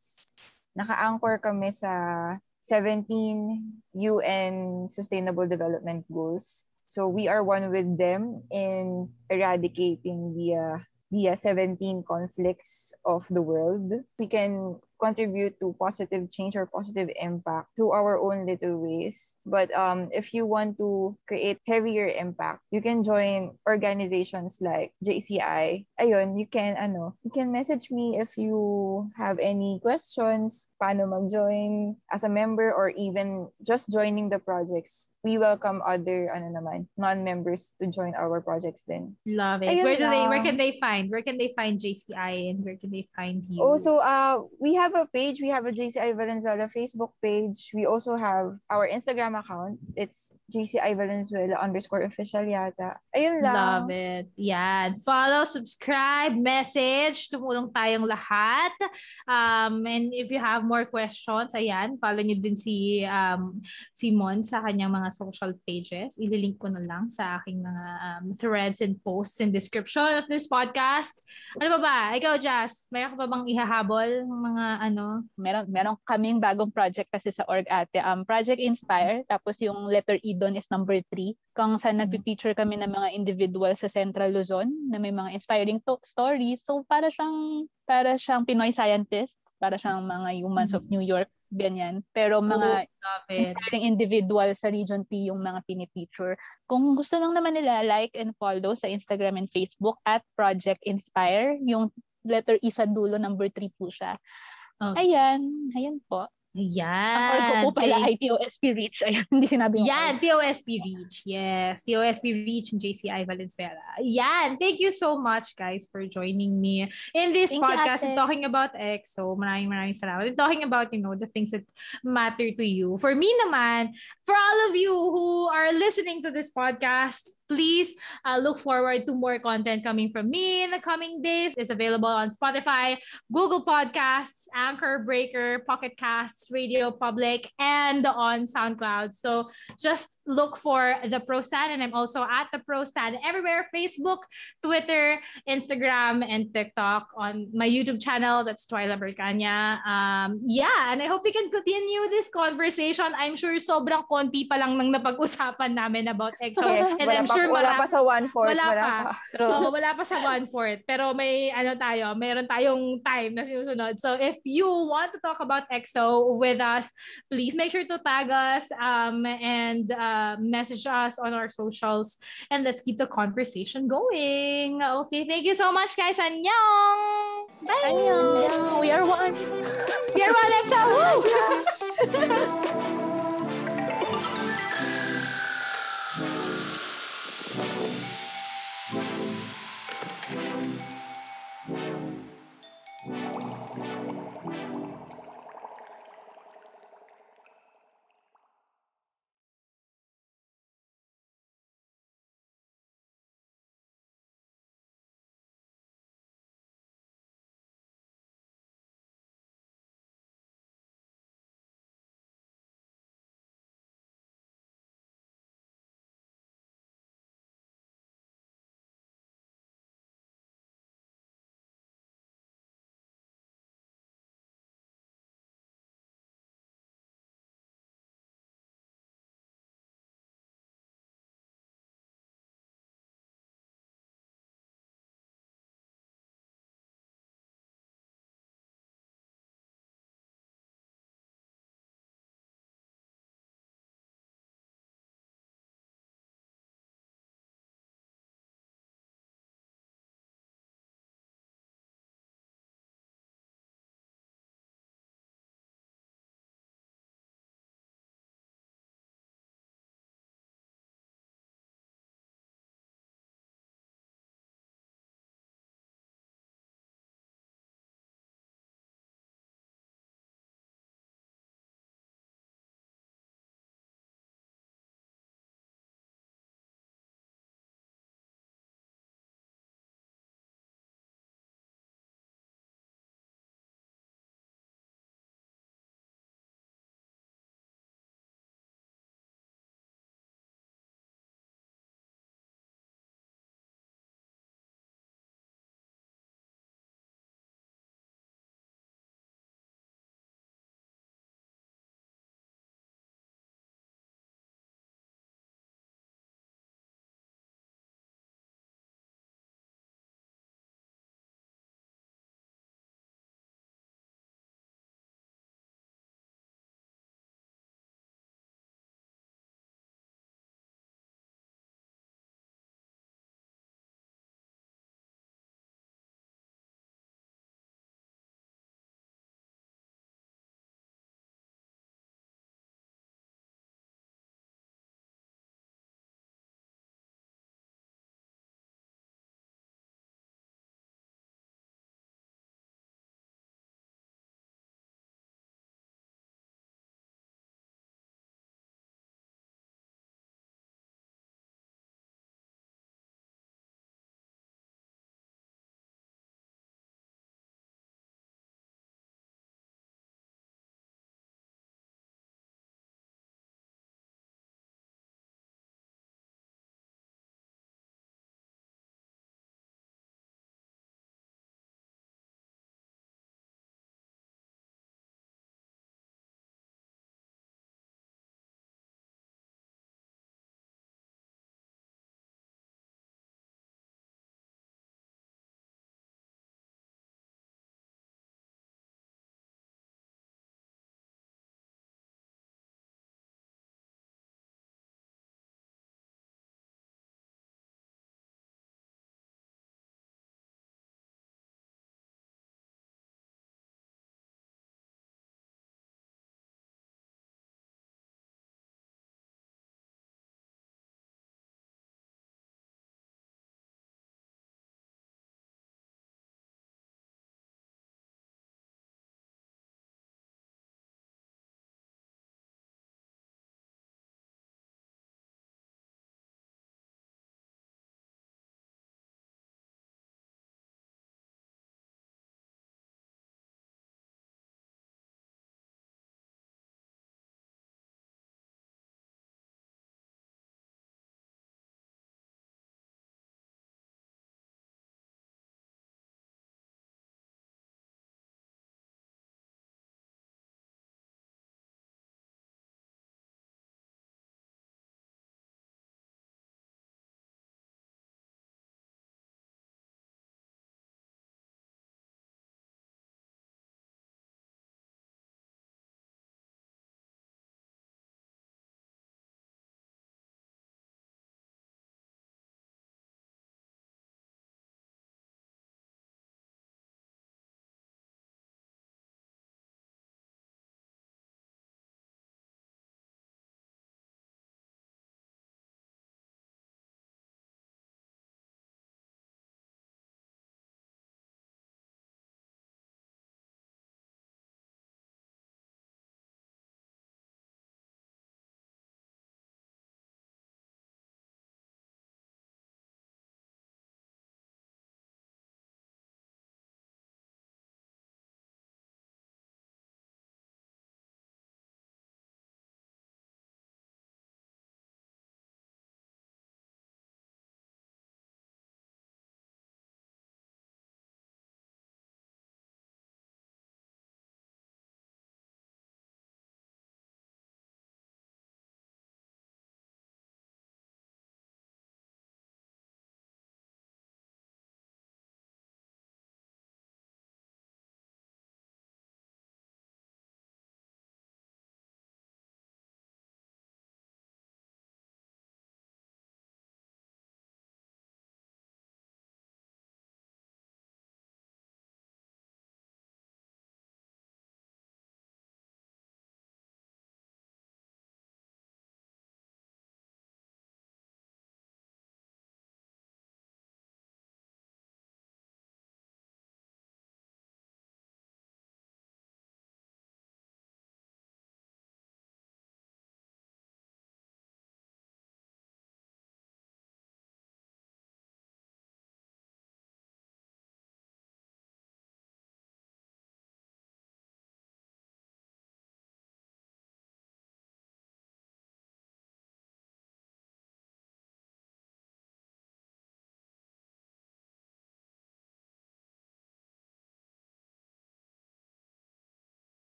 Naka-anchor kami sa 17 UN Sustainable Development Goals. So we are one with them in eradicating the uh, the uh, 17 conflicts of the world. We can contribute to positive change or positive impact through our own little ways. But um, if you want to create heavier impact, you can join organizations like JCI. Ayun, you can ano, you can message me if you have any questions, paano mag-join as a member or even just joining the projects. We welcome other ano naman, non-members to join our projects then. Love it. Ayun where do they where can they find? Where can they find JCI and where can they find you? Also, uh, we have a page. We have a JCI Valenzuela Facebook page. We also have our Instagram account. It's JCI Valenzuela underscore official yata. Ayun lang. Love it. Yan. Follow, subscribe, message. Tumulong tayong lahat. Um, and if you have more questions, ayan, follow nyo din si um, Simon sa kanyang mga social pages. Ililink ko na lang sa aking mga um, threads and posts in description of this podcast. Ano ba ba? Ikaw, Jazz, mayroon ka pa bang ihahabol mga ano? meron meron kaming bagong project kasi sa org ate. Um, Project Inspire, tapos yung letter E doon is number 3. Kung saan nagpi-feature kami ng mga individual sa Central Luzon na may mga inspiring to- stories. So para siyang para siyang Pinoy scientists, para siyang mga humans of New York, ganyan. Pero mga inspiring individual sa Region T yung mga tini-feature. Kung gusto lang naman nila, like and follow sa Instagram and Facebook at Project Inspire. Yung letter E sa dulo, number 3 po siya. Okay. Ayan, ayan po. Ang ko Ayan. po pala ay TOSP Reach. Ayan, hindi sinabi yung Yan. TOSP Reach. Yes, TOSP Reach and JCI Valenzuela. Yan, thank you so much guys for joining me in this Thank you, podcast and ate. talking about EXO. Maraming maraming salamat. And talking about, you know, the things that matter to you. For me naman, for all of you who are listening to this podcast, please uh, look forward to more content coming from me in the coming days. It's available on Spotify, Google Podcasts, Anchor Breaker, Pocket Casts, Radio Public, and on SoundCloud. So just look for the Pro Stand, and I'm also at the Pro Stand everywhere Facebook, Twitter, Instagram, and TikTok on my YouTube channel. That's Twyla Bercanya. Um, yeah, and I hope we can continue this conversation. I'm sure sobrang konti pa lang nang napag-usapan namin about EXO. Yes, and I'm pa, sure wala marami- pa sa one-fourth. wala, Wala, pa. pa. Oo, wala pa sa one-fourth. Pero may ano tayo, mayroon tayong time na sinusunod. So if you want to talk about EXO with us, please make sure to tag us um, and uh, message us on our socials. And let's keep the conversation going. Okay, thank you so much guys. Annyeong! Bye! Annyeong! We are one. We are one EXO!